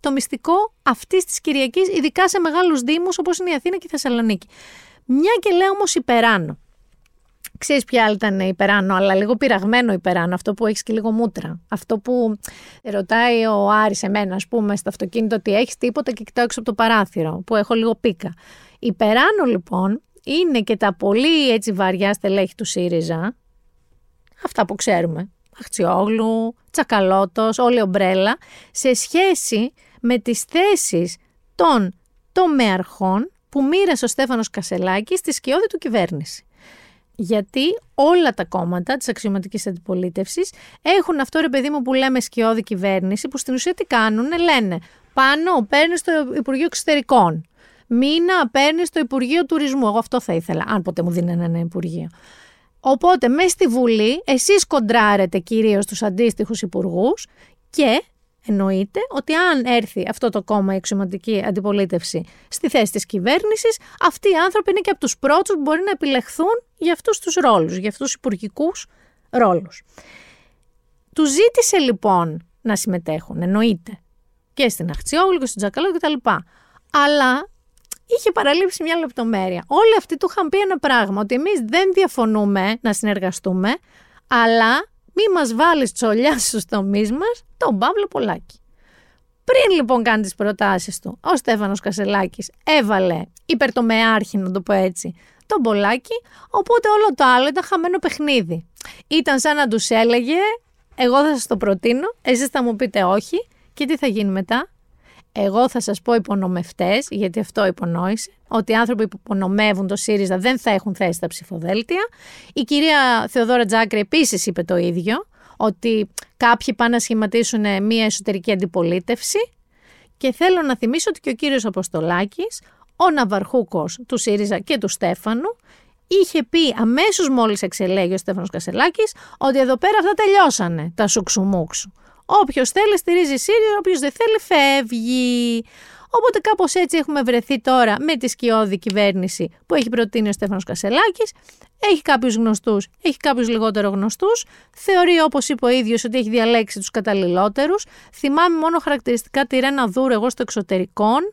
το μυστικό αυτής της Κυριακής, ειδικά σε μεγάλους Δήμους όπως είναι η Αθήνα και η Θεσσαλονίκη. Μια και λέω όμως υπεράνω. Ξέρεις ποια άλλη ήταν υπεράνω, αλλά λίγο πειραγμένο υπεράνω, αυτό που έχεις και λίγο μούτρα. Αυτό που ρωτάει ο Άρης εμένα, ας πούμε, στο αυτοκίνητο ότι έχεις τίποτα και κοιτάω έξω από το παράθυρο, που έχω λίγο πίκα. Υπεράνω λοιπόν είναι και τα πολύ έτσι βαριά στελέχη του ΣΥΡΙΖΑ, αυτά που ξέρουμε, Αχτσιόγλου, Τσακαλώτος, όλη ομπρέλα, σε σχέση με τις θέσεις των τομεαρχών που μοίρασε ο Στέφανος Κασελάκης στη σκιώδη του κυβέρνηση. Γιατί όλα τα κόμματα της αξιωματικής αντιπολίτευσης έχουν αυτό ρε παιδί μου που λέμε σκιώδη κυβέρνηση που στην ουσία τι κάνουν, λένε πάνω παίρνεις στο Υπουργείο Εξωτερικών, μήνα παίρνεις στο Υπουργείο Τουρισμού. Εγώ αυτό θα ήθελα, αν ποτέ μου δίνει ένα Υπουργείο. Οπότε, μέσα στη Βουλή, εσείς κοντράρετε κυρίως τους αντίστοιχους υπουργούς και εννοείται ότι αν έρθει αυτό το κόμμα η αξιωματική αντιπολίτευση στη θέση της κυβέρνησης, αυτοί οι άνθρωποι είναι και από τους πρώτους που μπορεί να επιλεχθούν για αυτούς τους ρόλους, για αυτούς τους υπουργικούς ρόλους. Τους ζήτησε λοιπόν να συμμετέχουν, εννοείται, και στην Αχτσιόγλου και στον Τζακαλό κτλ. Αλλά είχε παραλείψει μια λεπτομέρεια. Όλοι αυτοί του είχαν πει ένα πράγμα, ότι εμείς δεν διαφωνούμε να συνεργαστούμε, αλλά μη μας βάλεις τσολιά [LAUGHS] στους τομείς μας, τον Παύλο Πολάκη. Πριν λοιπόν κάνει τις προτάσεις του, ο Στέφανος Κασελάκης έβαλε υπερτομεάρχη, να το πω έτσι, τον Πολάκη, οπότε όλο το άλλο ήταν χαμένο παιχνίδι. Ήταν σαν να τους έλεγε, εγώ θα σας το προτείνω, εσείς θα μου πείτε όχι, και τι θα γίνει μετά; Εγώ θα σας πω υπονομευτές, γιατί αυτό υπονόησε, ότι οι άνθρωποι που υπονομεύουν το ΣΥΡΙΖΑ δεν θα έχουν θέση στα ψηφοδέλτια. Η κυρία Θεοδόρα Τζάκρη επίσης είπε το ίδιο, ότι κάποιοι πάνε να σχηματίσουν μια εσωτερική αντιπολίτευση. Και θέλω να θυμίσω ότι και ο κύριος Αποστολάκης, ο Ναυαρχούκος του ΣΥΡΙΖΑ και του Στέφανου, είχε πει αμέσως μόλις εξελέγει ο Στέφανος Κασελάκης ότι εδώ πέρα αυτά τελειώσανε τα σουξουμούξου. Όποιος θέλει στηρίζει ΣΥΡΙΖΑ, όποιος δεν θέλει φεύγει. Οπότε κάπως έτσι έχουμε βρεθεί τώρα με τη σκιώδη κυβέρνηση που έχει προτείνει ο Στέφανος Κασελάκης. Έχει κάποιους γνωστούς, έχει κάποιους λιγότερο γνωστούς. Θεωρεί, όπως είπε ο ίδιος, ότι έχει διαλέξει τους καταλληλότερους. Θυμάμαι μόνο χαρακτηριστικά τη Ρένα Δούρ, εγώ στο εξωτερικών,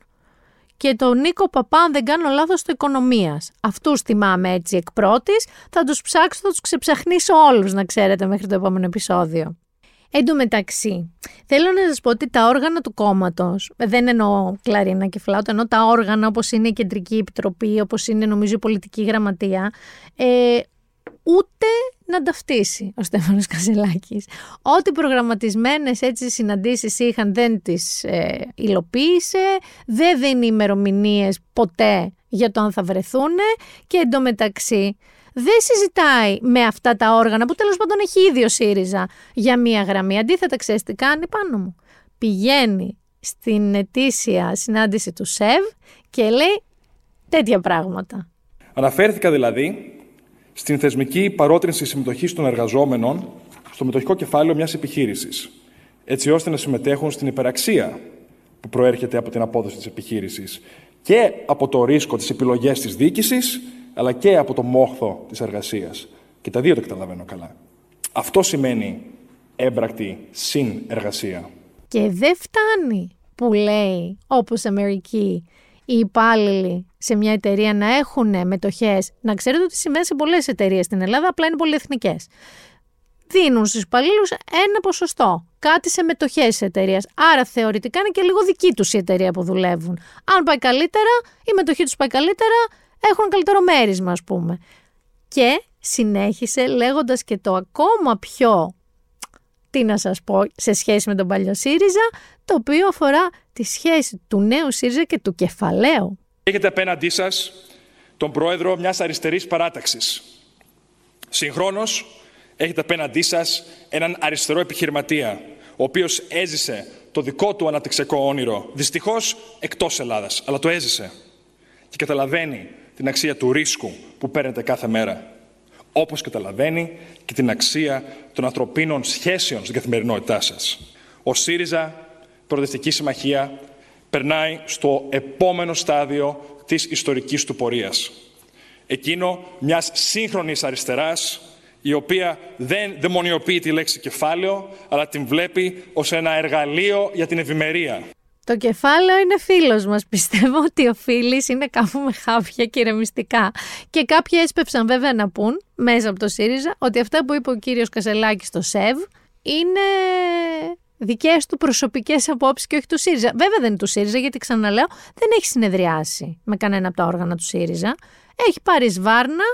και τον Νίκο Παπά, αν δεν κάνω λάθος, στο οικονομίας. Αυτούς θυμάμαι έτσι εκ πρώτης. Θα τους ψάξω, θα τους ξεψαχνίσω όλους, να ξέρετε, μέχρι το επόμενο επεισόδιο. Εν τω μεταξύ, θέλω να σας πω ότι τα όργανα του κόμματος, δεν εννοώ κλαρίνα και φλάουτα, εννοώ τα όργανα όπως είναι η Κεντρική Επιτροπή, όπως είναι νομίζω η Πολιτική Γραμματεία, ε, ούτε να ταυτίσει ο Στέφανος Κασελάκης. Ό,τι προγραμματισμένες έτσι συναντήσεις είχαν δεν τις ε, υλοποίησε, δεν δίνει ημερομηνίες ποτέ για το αν θα βρεθούν και εντωμεταξύ δεν συζητάει με αυτά τα όργανα που τέλος πάντων έχει ήδη ο ΣΥΡΙΖΑ για μία γραμμή. Αντίθετα, ξέρεις τι κάνει πάνω μου. Πηγαίνει στην ετήσια συνάντηση του ΣΕΒ και λέει τέτοια πράγματα. Αναφέρθηκα δηλαδή στην θεσμική παρότρινση συμμετοχής των εργαζόμενων στο μετοχικό κεφάλαιο μιας επιχείρησης, έτσι ώστε να συμμετέχουν στην υπεραξία που προέρχεται από την απόδοση της επιχείρησης και από το ρίσκο τη επιλογές της διοίκησης αλλά και από το μόχθο της εργασίας. Και τα δύο τα καταλαβαίνω καλά. Αυτό σημαίνει έμπρακτη συνεργασία. Και δεν φτάνει που λέει, όπως Αμερική, οι υπάλληλοι σε μια εταιρεία να έχουν μετοχές. Να ξέρετε ότι σημαίνει σε πολλές εταιρείες στην Ελλάδα, απλά είναι πολυεθνικές. Δίνουν στους υπαλλήλους ένα ποσοστό, κάτι σε μετοχές της εταιρείας. Άρα θεωρητικά είναι και λίγο δική τους η εταιρεία που δουλεύουν. Αν πάει καλύτερα, η μετοχή τους πάει καλύτερα, έχουν καλύτερο μέρισμα ας πούμε. Και συνέχισε λέγοντας και το ακόμα πιο, τι να σας πω, σε σχέση με τον παλιό ΣΥΡΙΖΑ, το οποίο αφορά τη σχέση του νέου ΣΥΡΙΖΑ και του κεφαλαίου. Έχετε απέναντί σας τον πρόεδρο μιας αριστερής παράταξης. Συγχρόνως, έχετε απέναντί σας έναν αριστερό επιχειρηματία, ο οποίος έζησε το δικό του αναπτυξιακό όνειρο, δυστυχώς εκτός Ελλάδας, αλλά το έζησε. Και καταλαβαίνει την αξία του ρίσκου που παίρνετε κάθε μέρα. Όπως καταλαβαίνει και την αξία των ανθρωπίνων σχέσεων στην καθημερινότητά σας. Ο ΣΥΡΙΖΑ, Προοδευτική Συμμαχία, περνάει στο επόμενο στάδιο της ιστορικής του πορείας. εκείνο μιας σύγχρονης αριστεράς, η οποία δεν δαιμονιοποιεί τη λέξη κεφάλαιο, αλλά την βλέπει ως ένα εργαλείο για την ευημερία. Το κεφάλαιο είναι φίλος μας. Πιστεύω ότι ο φίλης είναι κάπου με χάπια και ηρεμιστικά. Και κάποιοι έσπευσαν βέβαια να πούν μέσα από το ΣΥΡΙΖΑ ότι αυτά που είπε ο κύριος Κασελάκης στο ΣΕΒ είναι δικές του προσωπικές απόψεις και όχι του ΣΥΡΙΖΑ. Βέβαια δεν είναι του ΣΥΡΙΖΑ, γιατί ξαναλέω, δεν έχει συνεδριάσει με κανένα από τα όργανα του ΣΥΡΙΖΑ. Έχει πάρει σβάρνα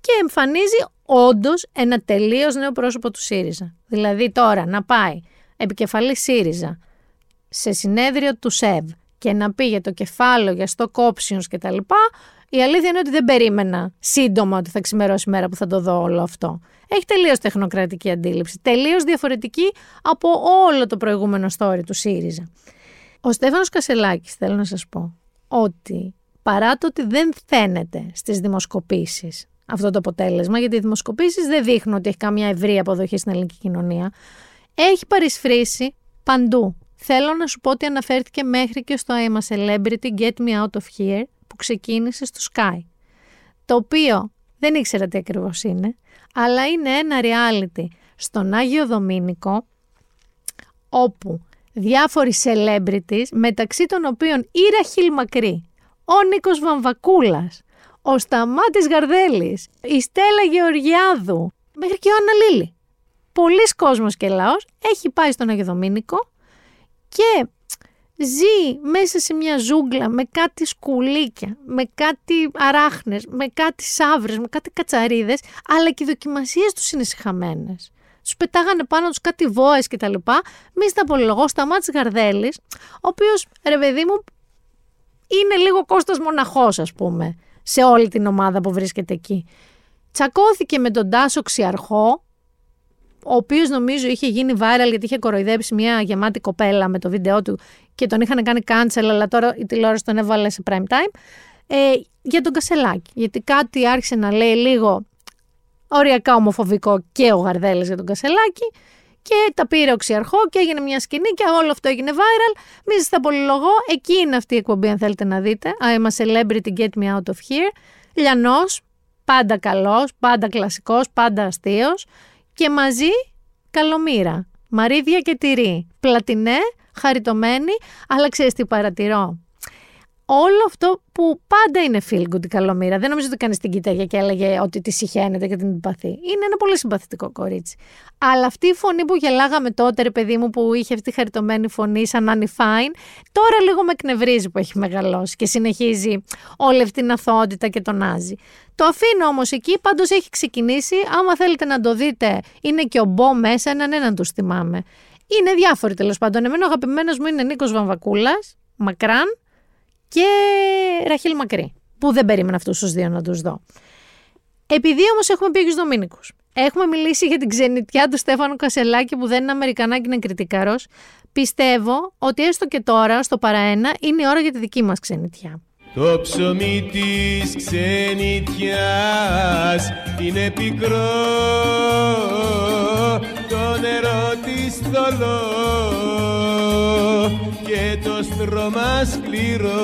και εμφανίζει όντως ένα τελείως νέο πρόσωπο του ΣΥΡΙΖΑ. Δηλαδή τώρα να πάει επικεφαλής ΣΥΡΙΖΑ σε συνέδριο του ΣΕΒ και να πει για το κεφάλαιο, για stock options κτλ. Η αλήθεια είναι ότι δεν περίμενα σύντομα ότι θα ξημερώσει η μέρα που θα το δω όλο αυτό. Έχει τελείως τεχνοκρατική αντίληψη. Τελείως διαφορετική από όλο το προηγούμενο story του ΣΥΡΙΖΑ. Ο Στέφανος Κασελάκης, θέλω να σας πω, ότι παρά το ότι δεν φαίνεται στις δημοσκοπήσεις αυτό το αποτέλεσμα, γιατί οι δημοσκοπήσεις δεν δείχνουν ότι έχει καμία ευρύ αποδοχή στην ελληνική κοινωνία, έχει παρισφρήσει παντού. Θέλω να σου πω ότι αναφέρθηκε μέχρι και στο I'm a celebrity, get me out of here, που ξεκίνησε στο Sky. Το οποίο δεν ήξερα τι ακριβώς είναι, αλλά είναι ένα reality στον Άγιο Δομήνικο, όπου διάφοροι celebrities, μεταξύ των οποίων η Ραχίλ Μακρύ, ο Νίκος Βαμβακούλας, ο Σταμάτης Γαρδέλης, η Στέλλα Γεωργιάδου, μέχρι και ο Άννα Λίλη. Πολλοί κόσμος και λαός έχει πάει στον Άγιο Δομήνικο και ζει μέσα σε μια ζούγκλα με κάτι σκουλίκια, με κάτι αράχνες, με κάτι σαύρες, με κάτι κατσαρίδες, αλλά και οι δοκιμασίες τους είναι συχαμένες. Τους πετάγανε πάνω τους κάτι βόες και τα λοιπά. Μη στα απολογώ, σταμάτησε Γαρδέλης, ο οποίος ρε παιδί μου είναι λίγο Κώστας μοναχός ας πούμε σε όλη την ομάδα που βρίσκεται εκεί. Τσακώθηκε με τον Τάσο Ξιαρχό, ο οποίος νομίζω είχε γίνει viral γιατί είχε κοροϊδέψει μια γεμάτη κοπέλα με το βίντεο του και τον είχαν κάνει cancel, αλλά τώρα η τηλεόραση τον έβαλε σε prime time. Ε, για τον Κασελάκη. Γιατί κάτι άρχισε να λέει λίγο οριακά ομοφοβικό και ο Γαρδέλης για τον Κασελάκη. Και τα πήρε ο Ξιαρχό και έγινε μια σκηνή και όλο αυτό έγινε viral. Μη σας τα πολυλογώ. Εκεί είναι αυτή η εκπομπή, αν θέλετε να δείτε. I'm a celebrity, get me out of here. Λιανός, πάντα καλός, πάντα κλασικός, πάντα αστείος. Και μαζί καλομήρα. Μαρίδια και τυρί. Πλατινέ, χαριτωμένη, αλλά ξέρεις τι παρατηρώ; Όλο αυτό που πάντα είναι feel good η καλομήρα. Δεν νομίζω ότι κανείς την κοίταγε και έλεγε ότι τη συχαίνεται και την παθεί. Είναι ένα πολύ συμπαθητικό κορίτσι. Αλλά αυτή η φωνή που γελάγαμε τότε, ρε παιδί μου, που είχε αυτή η χαριτωμένη φωνή, σαν Annie Fine, τώρα λίγο με εκνευρίζει που έχει μεγαλώσει και συνεχίζει όλη αυτή την αθωότητα και τον άζει. Το αφήνω όμως εκεί, πάντως έχει ξεκινήσει. Άμα θέλετε να το δείτε, είναι και ο Μπό μέσα, έναν έναν τους θυμάμαι. Είναι διάφοροι τέλος πάντων. Εμένα ο αγαπημένος μου είναι Νίκος Βαμβακούλας, μακράν και Ραχίλ Μακρύ, που δεν περίμενα αυτούς τους δύο να τους δω. Επειδή όμως έχουμε πει Δομήνικους, έχουμε μιλήσει για την ξενιτιά του Στέφανου Κασελάκη που δεν είναι Αμερικανάκι, είναι κριτικαρό. Πιστεύω ότι έστω και τώρα, στο παραένα, είναι η ώρα για τη δική μας ξενιτιά. Το ψωμί της ξενιτιάς είναι πικρό Το νερό της θολό και το στρώμα σκληρό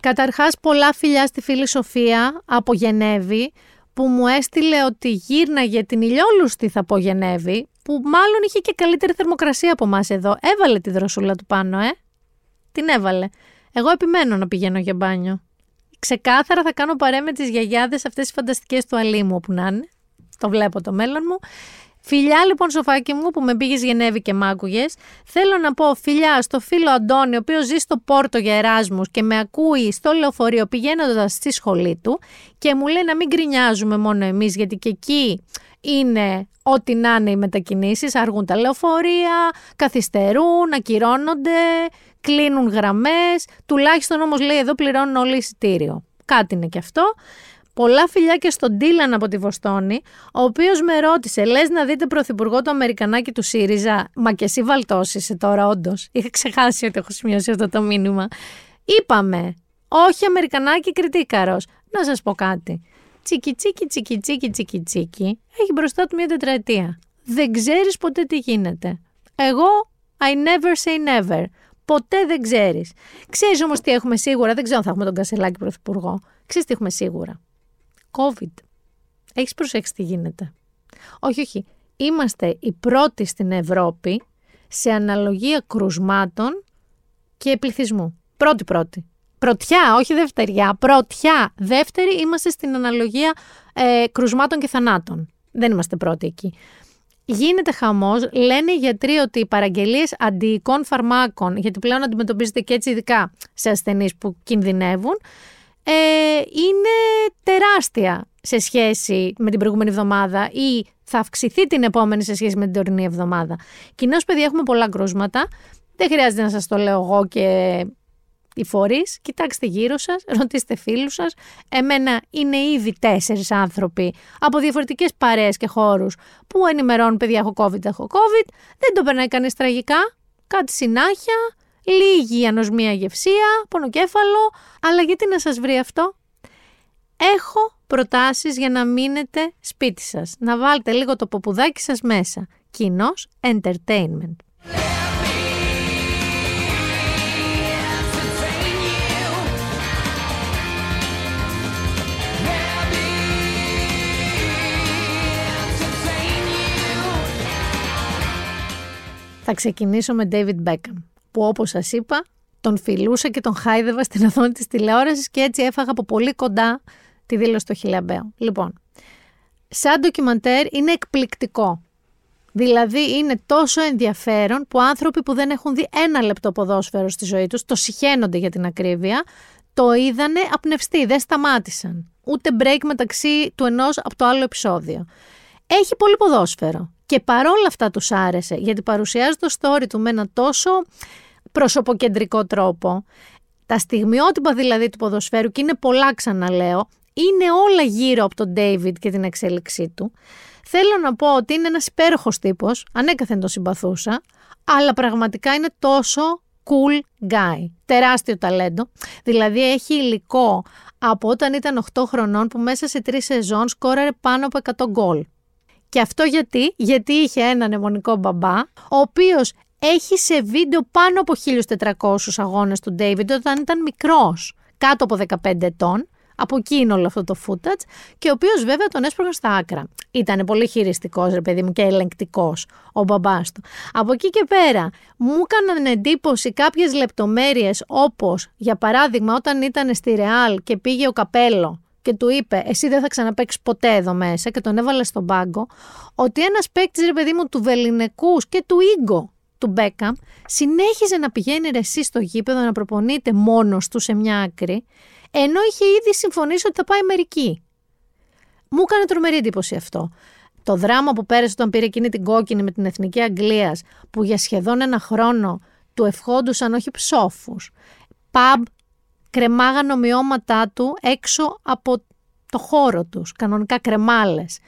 Καταρχάς πολλά φιλιά στη φίλη Σοφία από Γενέβη που μου έστειλε ότι γύρναγε την ηλιόλουστη θα πω Γενέβη που μάλλον είχε και καλύτερη θερμοκρασία από εμάς εδώ. Έβαλε τη δροσούλα του πάνω, ε. Την έβαλε. Εγώ επιμένω να πηγαίνω για μπάνιο. Ξεκάθαρα θα κάνω παρέ με τις γιαγιάδες αυτές τις φανταστικές του αλήμου όπου να είναι. Το βλέπω το μέλλον μου. Φιλιά λοιπόν σοφάκι μου που με πήγες Γενέβη και μ' άκουγες. Θέλω να πω φιλιά στο φίλο Αντώνη ο οποίος ζει στο Πόρτο για Εράσμους και με ακούει στο λεωφορείο πηγαίνοντας στη σχολή του και μου λέει να μην γκρινιάζουμε μόνο εμείς γιατί και εκεί είναι ό,τι να είναι οι μετακινήσεις, αργούν τα λεωφορεία, καθυστερούν, ακυρώνονται, κλείνουν γραμμές, τουλάχιστον όμως λέει εδώ πληρώνουν όλοι εισιτήριο. Κάτι είναι και αυτό. Πολλά φιλιά και στον Τίλαν από τη Βοστόνη, ο οποίος με ρώτησε, λες να δείτε πρωθυπουργό το Αμερικανάκι του ΣΥΡΙΖΑ; Μα και εσύ βαλτώσει τώρα, όντως. Είχα ξεχάσει ότι έχω σημειώσει αυτό το μήνυμα. Είπαμε, όχι Αμερικανάκι κριτήκαρος. Να σας πω κάτι. Τσίκι τσίκι τσίκι τσίκι τσίκι τσίκι έχει μπροστά του μια τετραετία. Δεν ξέρεις ποτέ τι γίνεται. Εγώ, I never say never. Ποτέ δεν ξέρεις. Ξέρεις όμως τι έχουμε σίγουρα. Δεν ξέρω αν θα έχουμε τον Κασελάκη πρωθυπουργό. Ξέρεις τι έχουμε σίγουρα. COVID. Έχεις προσέξει τι γίνεται. Όχι, όχι. Είμαστε οι πρώτοι στην Ευρώπη σε αναλογία κρουσμάτων και πληθυσμού. Πρώτη-πρώτη. Πρωτιά, όχι δευτεριά. Πρωτιά. Δεύτερη είμαστε στην αναλογία ε, κρουσμάτων και θανάτων. Δεν είμαστε πρώτοι εκεί. Γίνεται χαμός. Λένε οι γιατροί ότι οι παραγγελίες αντιοικών φαρμάκων, γιατί πλέον αντιμετωπίζεται και έτσι ειδικά σε ασθενείς που κινδυνεύουν, ε, είναι τεράστια σε σχέση με την προηγούμενη εβδομάδα ή θα αυξηθεί την επόμενη σε σχέση με την τωρινή εβδομάδα. Κοινώς, παιδιά, έχουμε πολλά κρούσματα. Δεν χρειάζεται να σας το λέω εγώ και οι φορείς. Κοιτάξτε γύρω σας, [LAUGHS] ρωτήστε φίλους σας. Εμένα είναι ήδη τέσσερις άνθρωποι από διαφορετικές παρέες και χώρους που ενημερώνουν: Παιδιά, έχω COVID, έχω COVID. Δεν το περνάει κανείς τραγικά. Κάτι συνάχεια, λίγη ανοσμία γευσία, πονοκέφαλο. Αλλά γιατί να σας βρει αυτό; Έχω προτάσεις για να μείνετε σπίτι σας. Να βάλετε λίγο το ποπουδάκι σας μέσα. Κοινός entertainment. Θα ξεκινήσω με David Beckham, που όπως σας είπα, τον φιλούσα και τον χάιδευα στην οθόνη της τηλεόρασης και έτσι έφαγα από πολύ κοντά τη δήλωση του Χιλιαμπέου. Λοιπόν, σαν ντοκιμαντέρ είναι εκπληκτικό. Δηλαδή είναι τόσο ενδιαφέρον που άνθρωποι που δεν έχουν δει ένα λεπτό ποδόσφαιρο στη ζωή τους, το συχαίνονται για την ακρίβεια, το είδανε απνευστοί, δεν σταμάτησαν. Ούτε break μεταξύ του ενός από το άλλο επεισόδιο. Έχει πολύ ποδόσφαιρο. Και παρόλα αυτά τους άρεσε, γιατί παρουσιάζει το story του με ένα τόσο προσωποκεντρικό τρόπο. Τα στιγμιότυπα δηλαδή του ποδοσφαίρου, και είναι πολλά ξαναλέω, είναι όλα γύρω από τον David και την εξέλιξή του. Θέλω να πω ότι είναι ένας υπέροχος τύπος, ανέκαθεν τον συμπαθούσα, αλλά πραγματικά είναι τόσο cool guy. Τεράστιο ταλέντο. Δηλαδή έχει υλικό από όταν ήταν 8 χρονών που μέσα σε τρεις σεζόν σκόραρε πάνω από 100 γκολ. Και αυτό γιατί, γιατί είχε έναν αιμονικό μπαμπά, ο οποίος έχει σε βίντεο πάνω από 1400 αγώνες του David όταν ήταν μικρός, κάτω από 15 ετών, από εκεί είναι όλο αυτό το footage και ο οποίος βέβαια τον έσπρωγαν στα άκρα. Ήταν πολύ χειριστικός ρε παιδί μου και ελεγκτικός ο μπαμπάς του. Από εκεί και πέρα μου έκαναν εντύπωση κάποιες λεπτομέρειες όπως για παράδειγμα όταν ήταν στη Ρεάλ και πήγε ο Καπέλο και του είπε: Εσύ δεν θα ξαναπέξει ποτέ εδώ μέσα, και τον έβαλε στον πάγκο, ότι ένας παίκτης, ρε παιδί μου, του Βεληνικού και του γκο του Μπέκαμ, συνέχιζε να πηγαίνει ρε εσύ στο γήπεδο να προπονείται μόνος του σε μια άκρη, ενώ είχε ήδη συμφωνήσει ότι θα πάει μερική. Μου έκανε τρομερή εντύπωση αυτό. Το δράμα που πέρασε όταν πήρε εκείνη την κόκκινη με την Εθνική Αγγλίας, που για σχεδόν ένα χρόνο του ευχόντουσαν όχι ψόφους, παμπ κρεμάγαν ομοιώματά του έξω από το χώρο τους, κανονικά κρεμάλες.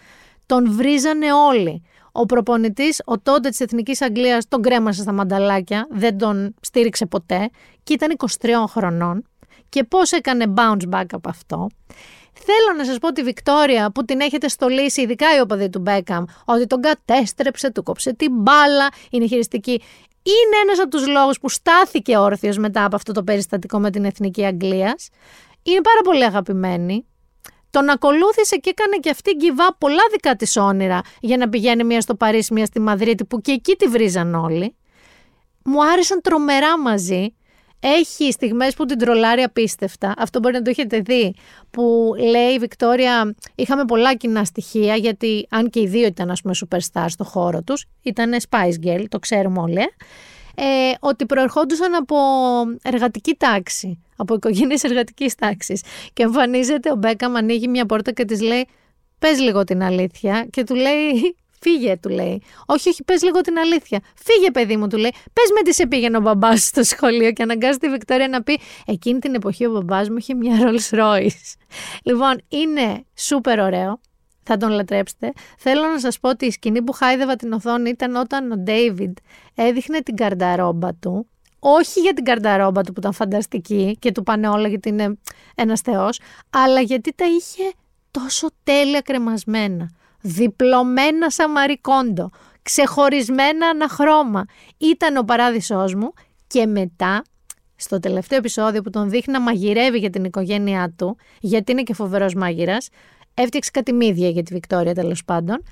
Τον βρίζανε όλοι. Ο προπονητής, ο τότε της Εθνικής Αγγλίας, τον κρέμασε στα μανταλάκια, δεν τον στήριξε ποτέ και ήταν 23 χρονών. Και πώς έκανε bounce back από αυτό. Θέλω να σας πω τη Βικτόρια που την έχετε στολίσει, ειδικά η οπαδή του Μπέκαμ, ότι τον κατέστρεψε, του κόψε την μπάλα, είναι χειριστική είναι ένας από τους λόγους που στάθηκε όρθιος μετά από αυτό το περιστατικό με την Εθνική Αγγλίας. Είναι πάρα πολύ αγαπημένη. Τον ακολούθησε και έκανε και αυτή give πολλά δικά της όνειρα για να πηγαίνει μία στο Παρίσι, μία στη Μαδρίτη που και εκεί τη βρίζαν όλοι. Μου άρεσαν τρομερά μαζί έχει στιγμές που την τρολάρει απίστευτα. Αυτό μπορεί να το έχετε δει. Που λέει η Βικτόρια, είχαμε πολλά κοινά στοιχεία, γιατί αν και οι δύο ήταν ας πούμε superstar στο χώρο τους, ήταν Spice Girl, το ξέρουμε όλοι, ε, ότι προερχόντουσαν από εργατική τάξη, από οικογένειες εργατικής τάξης. Και εμφανίζεται ο Μπέκαμ, ανοίγει μια πόρτα και της λέει, πες λίγο την αλήθεια. Και του λέει, Φύγε, του λέει. Όχι, όχι, πες λίγο την αλήθεια. Φύγε, παιδί μου, του λέει. Πες με τι σε πήγαινε ο μπαμπάς στο σχολείο και αναγκάζει τη Βικτόρια να πει Εκείνη την εποχή ο μπαμπάς μου είχε μια Rolls Royce. Λοιπόν, είναι σούπερ ωραίο. Θα τον λατρέψετε. Θέλω να σας πω ότι η σκηνή που χάιδευα την οθόνη ήταν όταν ο Ντέιβιντ έδειχνε την καρνταρόμπα του. Όχι για την καρνταρόμπα του που ήταν φανταστική και του πάνε όλα γιατί είναι ένας θεός, αλλά γιατί τα είχε τόσο τέλεια κρεμασμένα διπλωμένα σαν μαρικόντο, ξεχωρισμένα αναχρώμα. Ήταν ο παράδεισός μου Και μετά, στο τελευταίο επεισόδιο που τον δείχνει να μαγειρεύει για την οικογένειά του, γιατί είναι και φοβερός μάγειρας, έφτιαξε κάτι μύδια για τη Βικτόρια τέλος πάντων,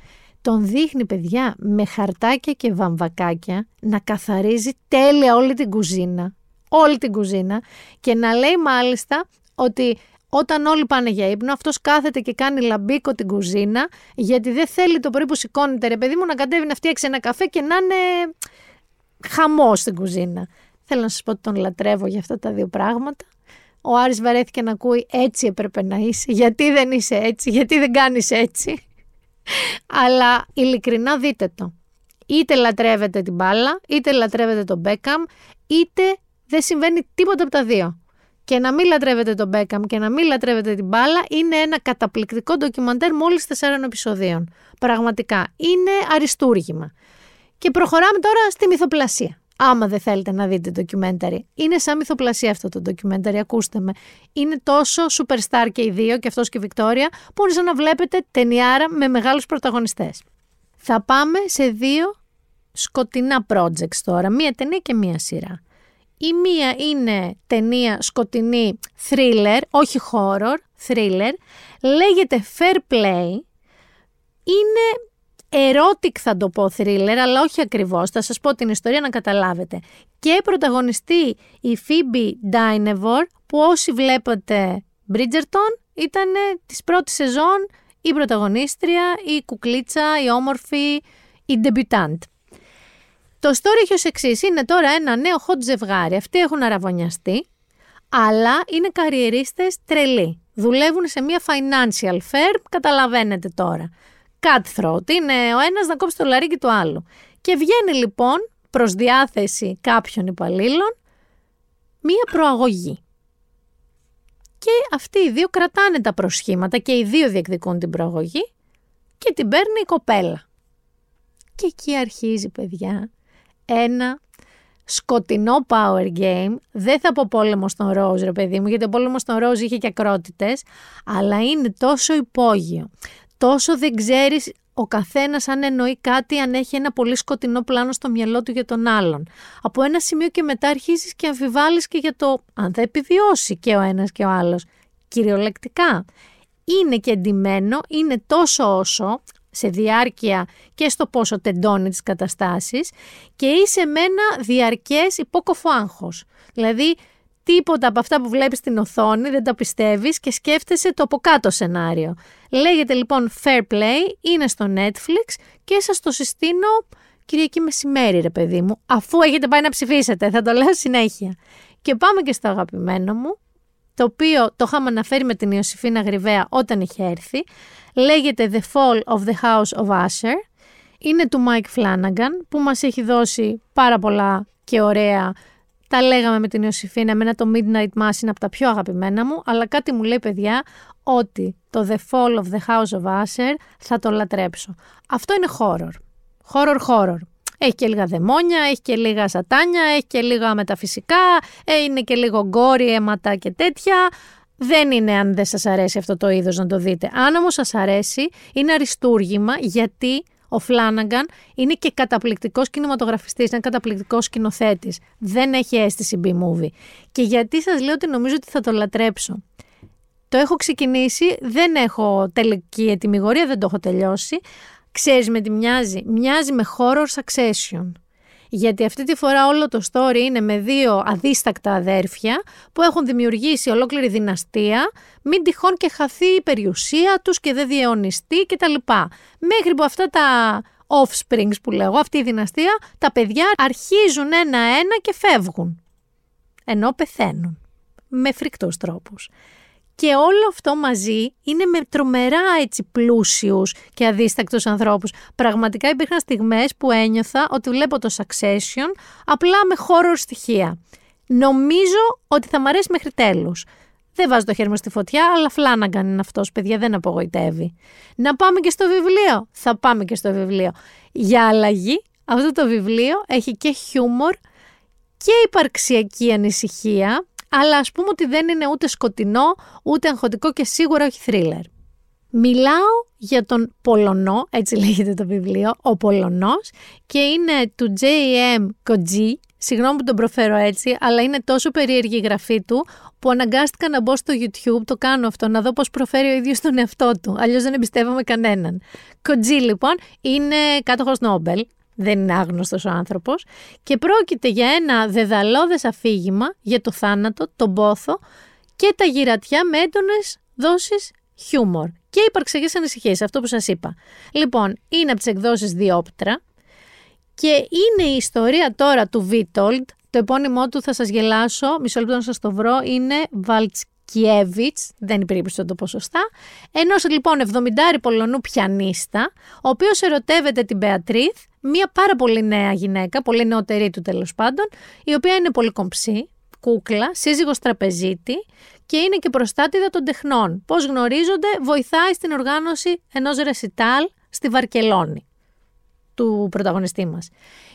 τον δείχνει παιδιά με χαρτάκια και βαμβακάκια να καθαρίζει τέλεια όλη την κουζίνα. Όλη την κουζίνα και να λέει μάλιστα ότι όταν όλοι πάνε για ύπνο, αυτός κάθεται και κάνει λαμπίκο την κουζίνα, γιατί δεν θέλει το πρωί που σηκώνεται, ρε παιδί μου, να κατέβει να φτιάξει ένα καφέ και να είναι χαμός στην κουζίνα. Θέλω να σας πω ότι τον λατρεύω για αυτά τα δύο πράγματα. Ο Άρης βαρέθηκε να ακούει έτσι έπρεπε να είσαι, γιατί δεν είσαι έτσι, γιατί δεν κάνεις έτσι. Αλλά ειλικρινά δείτε το. Είτε λατρεύετε την μπάλα, είτε λατρεύετε τον Μπέκαμ, είτε δεν συμβαίνει τίποτα από τα δύο. Και να μην λατρεύετε τον Μπέκαμ και να μην λατρεύετε την μπάλα είναι ένα καταπληκτικό ντοκιμαντέρ μόλις τεσσάρων επεισοδίων. Πραγματικά. Είναι αριστούργημα. Και προχωράμε τώρα στη μυθοπλασία. Άμα δεν θέλετε να δείτε ντοκιμένταρι. Είναι σαν μυθοπλασία αυτό το ντοκιμένταρι, ακούστε με. Είναι τόσο superstar και οι δύο, και αυτός και η Βικτόρια, που είναι σαν να βλέπετε ταινιάρα με μεγάλους πρωταγωνιστές. Θα πάμε σε δύο σκοτεινά projects τώρα, μία ταινία και μία σειρά. Η μία είναι ταινία σκοτεινή thriller, όχι horror, thriller, λέγεται Fair Play, είναι erotic θα το πω thriller, αλλά όχι ακριβώς, θα σας πω την ιστορία να καταλάβετε. Και πρωταγωνιστή η Phoebe Dynevor, που όσοι βλέπετε Bridgerton, ήταν της πρώτης σεζόν η πρωταγωνίστρια, η κουκλίτσα, η όμορφη, η debutante. Το story έχει ως εξής. Είναι τώρα ένα νέο hot ζευγάρι. Αυτοί έχουν αραβωνιαστεί, αλλά είναι καριερίστες τρελοί. Δουλεύουν σε μια financial firm, καταλαβαίνετε τώρα. Cutthroat, είναι ο ένας να κόψει το λαρίκι του άλλου. Και βγαίνει λοιπόν προς διάθεση κάποιων υπαλλήλων μία προαγωγή. Και αυτοί οι δύο κρατάνε τα προσχήματα και οι δύο διεκδικούν την προαγωγή και την παίρνει η κοπέλα. Και εκεί αρχίζει παιδιά ένα σκοτεινό power game. Δεν θα πω πόλεμο στον Ροζ, ρε παιδί μου, γιατί ο πόλεμος στον Ροζ είχε και ακρότητες, αλλά είναι τόσο υπόγειο. Τόσο δεν ξέρεις ο καθένας αν εννοεί κάτι, αν έχει ένα πολύ σκοτεινό πλάνο στο μυαλό του για τον άλλον. Από ένα σημείο και μετά αρχίζεις και αμφιβάλλεις και για το αν θα επιβιώσει και ο ένας και ο άλλος. Κυριολεκτικά. Είναι και εντυμένο, είναι τόσο όσο, σε διάρκεια και στο πόσο τεντώνει τις καταστάσεις και είσαι με ένα διαρκές υπόκοφο άγχος. Δηλαδή τίποτα από αυτά που βλέπεις στην οθόνη δεν τα πιστεύεις και σκέφτεσαι το από κάτω σενάριο. Λέγεται λοιπόν Fair Play, είναι στο Netflix και σας το συστήνω Κυριακή μεσημέρι ρε παιδί μου, αφού έχετε πάει να ψηφίσετε, θα το λέω συνέχεια. Και πάμε και στο αγαπημένο μου, το οποίο το είχαμε αναφέρει με την Ιωσήφίνα Γρυβαία όταν είχε έρθει. Λέγεται The Fall of the House of Usher. Είναι του Mike Flanagan που μας έχει δώσει πάρα πολλά και ωραία. Τα λέγαμε με την Ιωσήφίνα, εμένα το Midnight Mass είναι από τα πιο αγαπημένα μου, αλλά κάτι μου λέει παιδιά ότι το The Fall of the House of Usher θα το λατρέψω. Αυτό είναι horror. Horror horror. Έχει και λίγα δαιμόνια, έχει και λίγα σατάνια, έχει και λίγα μεταφυσικά, ε, είναι και λίγο γκόρι, αίματα και τέτοια. Δεν είναι αν δεν σας αρέσει αυτό το είδος να το δείτε. Αν όμως σας αρέσει, είναι αριστούργημα γιατί ο Φλάναγκαν είναι και καταπληκτικός κινηματογραφιστής, είναι καταπληκτικός σκηνοθέτης. Δεν έχει αίσθηση B-movie. Και γιατί σας λέω ότι νομίζω ότι θα το λατρέψω. Το έχω ξεκινήσει, δεν έχω τελική ετοιμιγορία, δεν το έχω τελειώσει, Ξέρεις με τι μοιάζει. Μοιάζει με horror succession. Γιατί αυτή τη φορά όλο το story είναι με δύο αδίστακτα αδέρφια που έχουν δημιουργήσει ολόκληρη δυναστεία, μην τυχόν και χαθεί η περιουσία τους και δεν διαιωνιστεί κτλ. Μέχρι που αυτά τα offsprings που λέγω, αυτή η δυναστεία, τα παιδιά αρχίζουν ένα-ένα και φεύγουν. Ενώ πεθαίνουν. Με φρικτούς τρόπους. Και όλο αυτό μαζί είναι με τρομερά έτσι πλούσιους και αδίστακτους ανθρώπους. Πραγματικά υπήρχαν στιγμές που ένιωθα ότι βλέπω το Succession απλά με horror στοιχεία. Νομίζω ότι θα μ' αρέσει μέχρι τέλους. Δεν βάζω το χέρι μου στη φωτιά, αλλά φλάναγκαν είναι αυτός, παιδιά, δεν απογοητεύει. Να πάμε και στο βιβλίο. Θα πάμε και στο βιβλίο. Για αλλαγή, αυτό το βιβλίο έχει και χιούμορ και υπαρξιακή ανησυχία αλλά ας πούμε ότι δεν είναι ούτε σκοτεινό, ούτε αγχωτικό και σίγουρα όχι θρίλερ. Μιλάω για τον Πολωνό, έτσι λέγεται το βιβλίο, ο Πολωνός, και είναι του J.M. Koji, Συγγνώμη που τον προφέρω έτσι, αλλά είναι τόσο περίεργη η γραφή του που αναγκάστηκα να μπω στο YouTube, το κάνω αυτό, να δω πώς προφέρει ο ίδιος τον εαυτό του. Αλλιώς δεν εμπιστεύομαι κανέναν. Κοντζή λοιπόν είναι κάτοχος Νόμπελ, δεν είναι άγνωστος ο άνθρωπος. Και πρόκειται για ένα δεδαλώδες αφήγημα για το θάνατο, τον πόθο και τα γυρατιά με έντονες δόσεις χιούμορ. Και υπαρξιακές ανησυχίες, αυτό που σας είπα. Λοιπόν, είναι από τις εκδόσεις Διόπτρα και είναι η ιστορία τώρα του Βίτολντ, το επώνυμό του θα σας γελάσω, μισό λεπτό να σας το βρω, είναι Βαλτσκιέβιτς, δεν υπήρχε να το πω σωστά, ενός λοιπόν 70 Πολωνού πιανίστα, ο οποίος ερωτεύεται την Μπεατρίθ, μια πάρα πολύ νέα γυναίκα, πολύ νεότερη του τέλος πάντων, η οποία είναι πολύ κομψή, κούκλα, σύζυγος τραπεζίτη και είναι και προστάτιδα των τεχνών. Πώς γνωρίζονται, βοηθάει στην οργάνωση ενός ρεσιτάλ στη Βαρκελόνη του πρωταγωνιστή μας.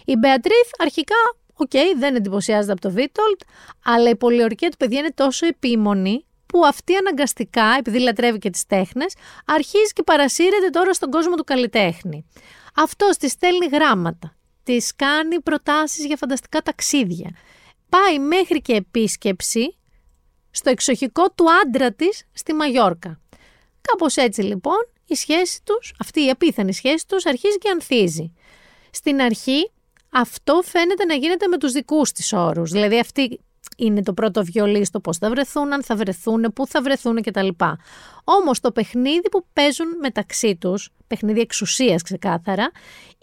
Η Μπεατρίθ αρχικά, οκ, δεν εντυπωσιάζεται από το Βίτολντ, αλλά η πολιορκία του παιδιά είναι τόσο επίμονη που αυτή αναγκαστικά, επειδή λατρεύει και τις τέχνες, αρχίζει και παρασύρεται τώρα στον κόσμο του καλλιτέχνη. Αυτό της στέλνει γράμματα, της κάνει προτάσεις για φανταστικά ταξίδια. Πάει μέχρι και επίσκεψη στο εξοχικό του άντρα της στη Μαγιόρκα. Κάπως έτσι λοιπόν η σχέση τους, αυτή η απίθανη σχέση τους αρχίζει και ανθίζει. Στην αρχή αυτό φαίνεται να γίνεται με τους δικούς της όρους, δηλαδή αυτή είναι το πρώτο βιολί στο πώς θα βρεθούν, αν θα βρεθούν, πού θα βρεθούν κτλ. Όμως το παιχνίδι που παίζουν μεταξύ τους, παιχνίδι εξουσίας ξεκάθαρα,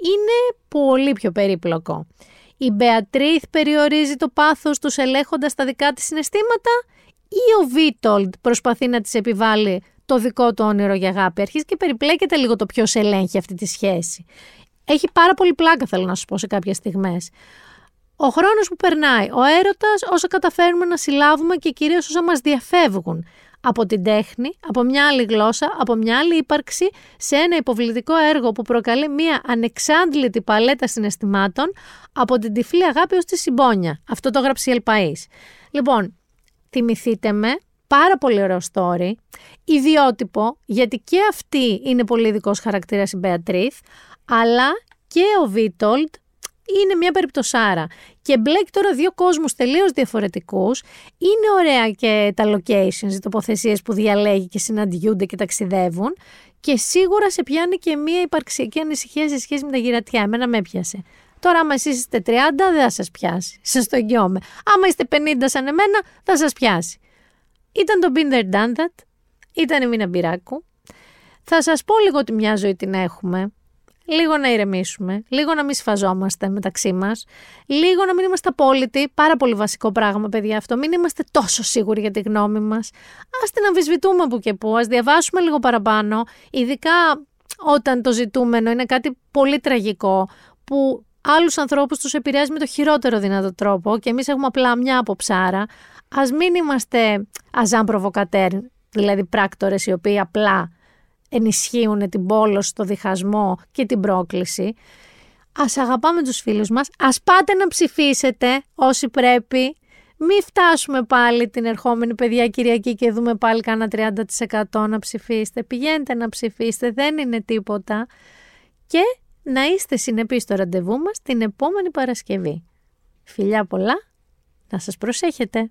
είναι πολύ πιο περίπλοκο. Η Μπεατρίθ περιορίζει το πάθος τους ελέγχοντας τα δικά της συναισθήματα ή ο Βίτολντ προσπαθεί να της επιβάλλει το δικό του όνειρο για αγάπη. Αρχίζει και περιπλέκεται λίγο το ποιος ελέγχει αυτή τη σχέση. Έχει πάρα πολύ πλάκα, θέλω να σου πω σε κάποιες στιγμές. Ο χρόνος που περνάει, ο έρωτας, όσο καταφέρουμε να συλλάβουμε και κυρίως όσα μας διαφεύγουν από την τέχνη, από μια άλλη γλώσσα, από μια άλλη ύπαρξη, σε ένα υποβλητικό έργο που προκαλεί μια ανεξάντλητη παλέτα συναισθημάτων από την τυφλή αγάπη ως τη συμπόνια. Αυτό το έγραψε η Ελπαΐς. Λοιπόν, θυμηθείτε με, πάρα πολύ ωραίο story, ιδιότυπο, γιατί και αυτή είναι πολύ ειδικός χαρακτήρας η Μπεατρίθ, αλλά και ο Βίτολτ είναι μια περιπτωσάρα. Και μπλέκει τώρα δύο κόσμους τελείως διαφορετικούς. Είναι ωραία και τα locations, οι τοποθεσίες που διαλέγει και συναντιούνται και ταξιδεύουν. Και σίγουρα σε πιάνει και μια υπαρξιακή ανησυχία σε σχέση με τα γυρατιά. Εμένα με έπιασε. Τώρα, άμα εσεί είστε 30, δεν θα σας πιάσει. Σας το εγγυώμαι. Άμα είστε 50 σαν εμένα, θα σας πιάσει. Ήταν το Binder Done That. Ήταν η Μίνα Μπυράκου. Θα σας πω λίγο ότι μια ζωή την έχουμε. Λίγο να ηρεμήσουμε, λίγο να μην σφαζόμαστε μεταξύ μας, λίγο να μην είμαστε απόλυτοι. Πάρα πολύ βασικό πράγμα, παιδιά, αυτό. Μην είμαστε τόσο σίγουροι για τη γνώμη μας. Α την αμφισβητούμε που και που, ας διαβάσουμε λίγο παραπάνω. Ειδικά όταν το ζητούμενο είναι κάτι πολύ τραγικό, που άλλους ανθρώπους τους επηρεάζει με το χειρότερο δυνατό τρόπο και εμείς έχουμε απλά μια αποψάρα. Α μην είμαστε αζάν προβοκατέρ, δηλαδή πράκτορες οι οποίοι απλά ενισχύουν την πόλωση, το διχασμό και την πρόκληση. Ας αγαπάμε τους φίλους μας, ας πάτε να ψηφίσετε όσοι πρέπει. Μην φτάσουμε πάλι την ερχόμενη παιδιά Κυριακή και δούμε πάλι κάνα 30% να ψηφίσετε. Πηγαίνετε να ψηφίσετε, δεν είναι τίποτα. Και να είστε συνεπείς στο ραντεβού μας την επόμενη Παρασκευή. Φιλιά πολλά, να σας προσέχετε.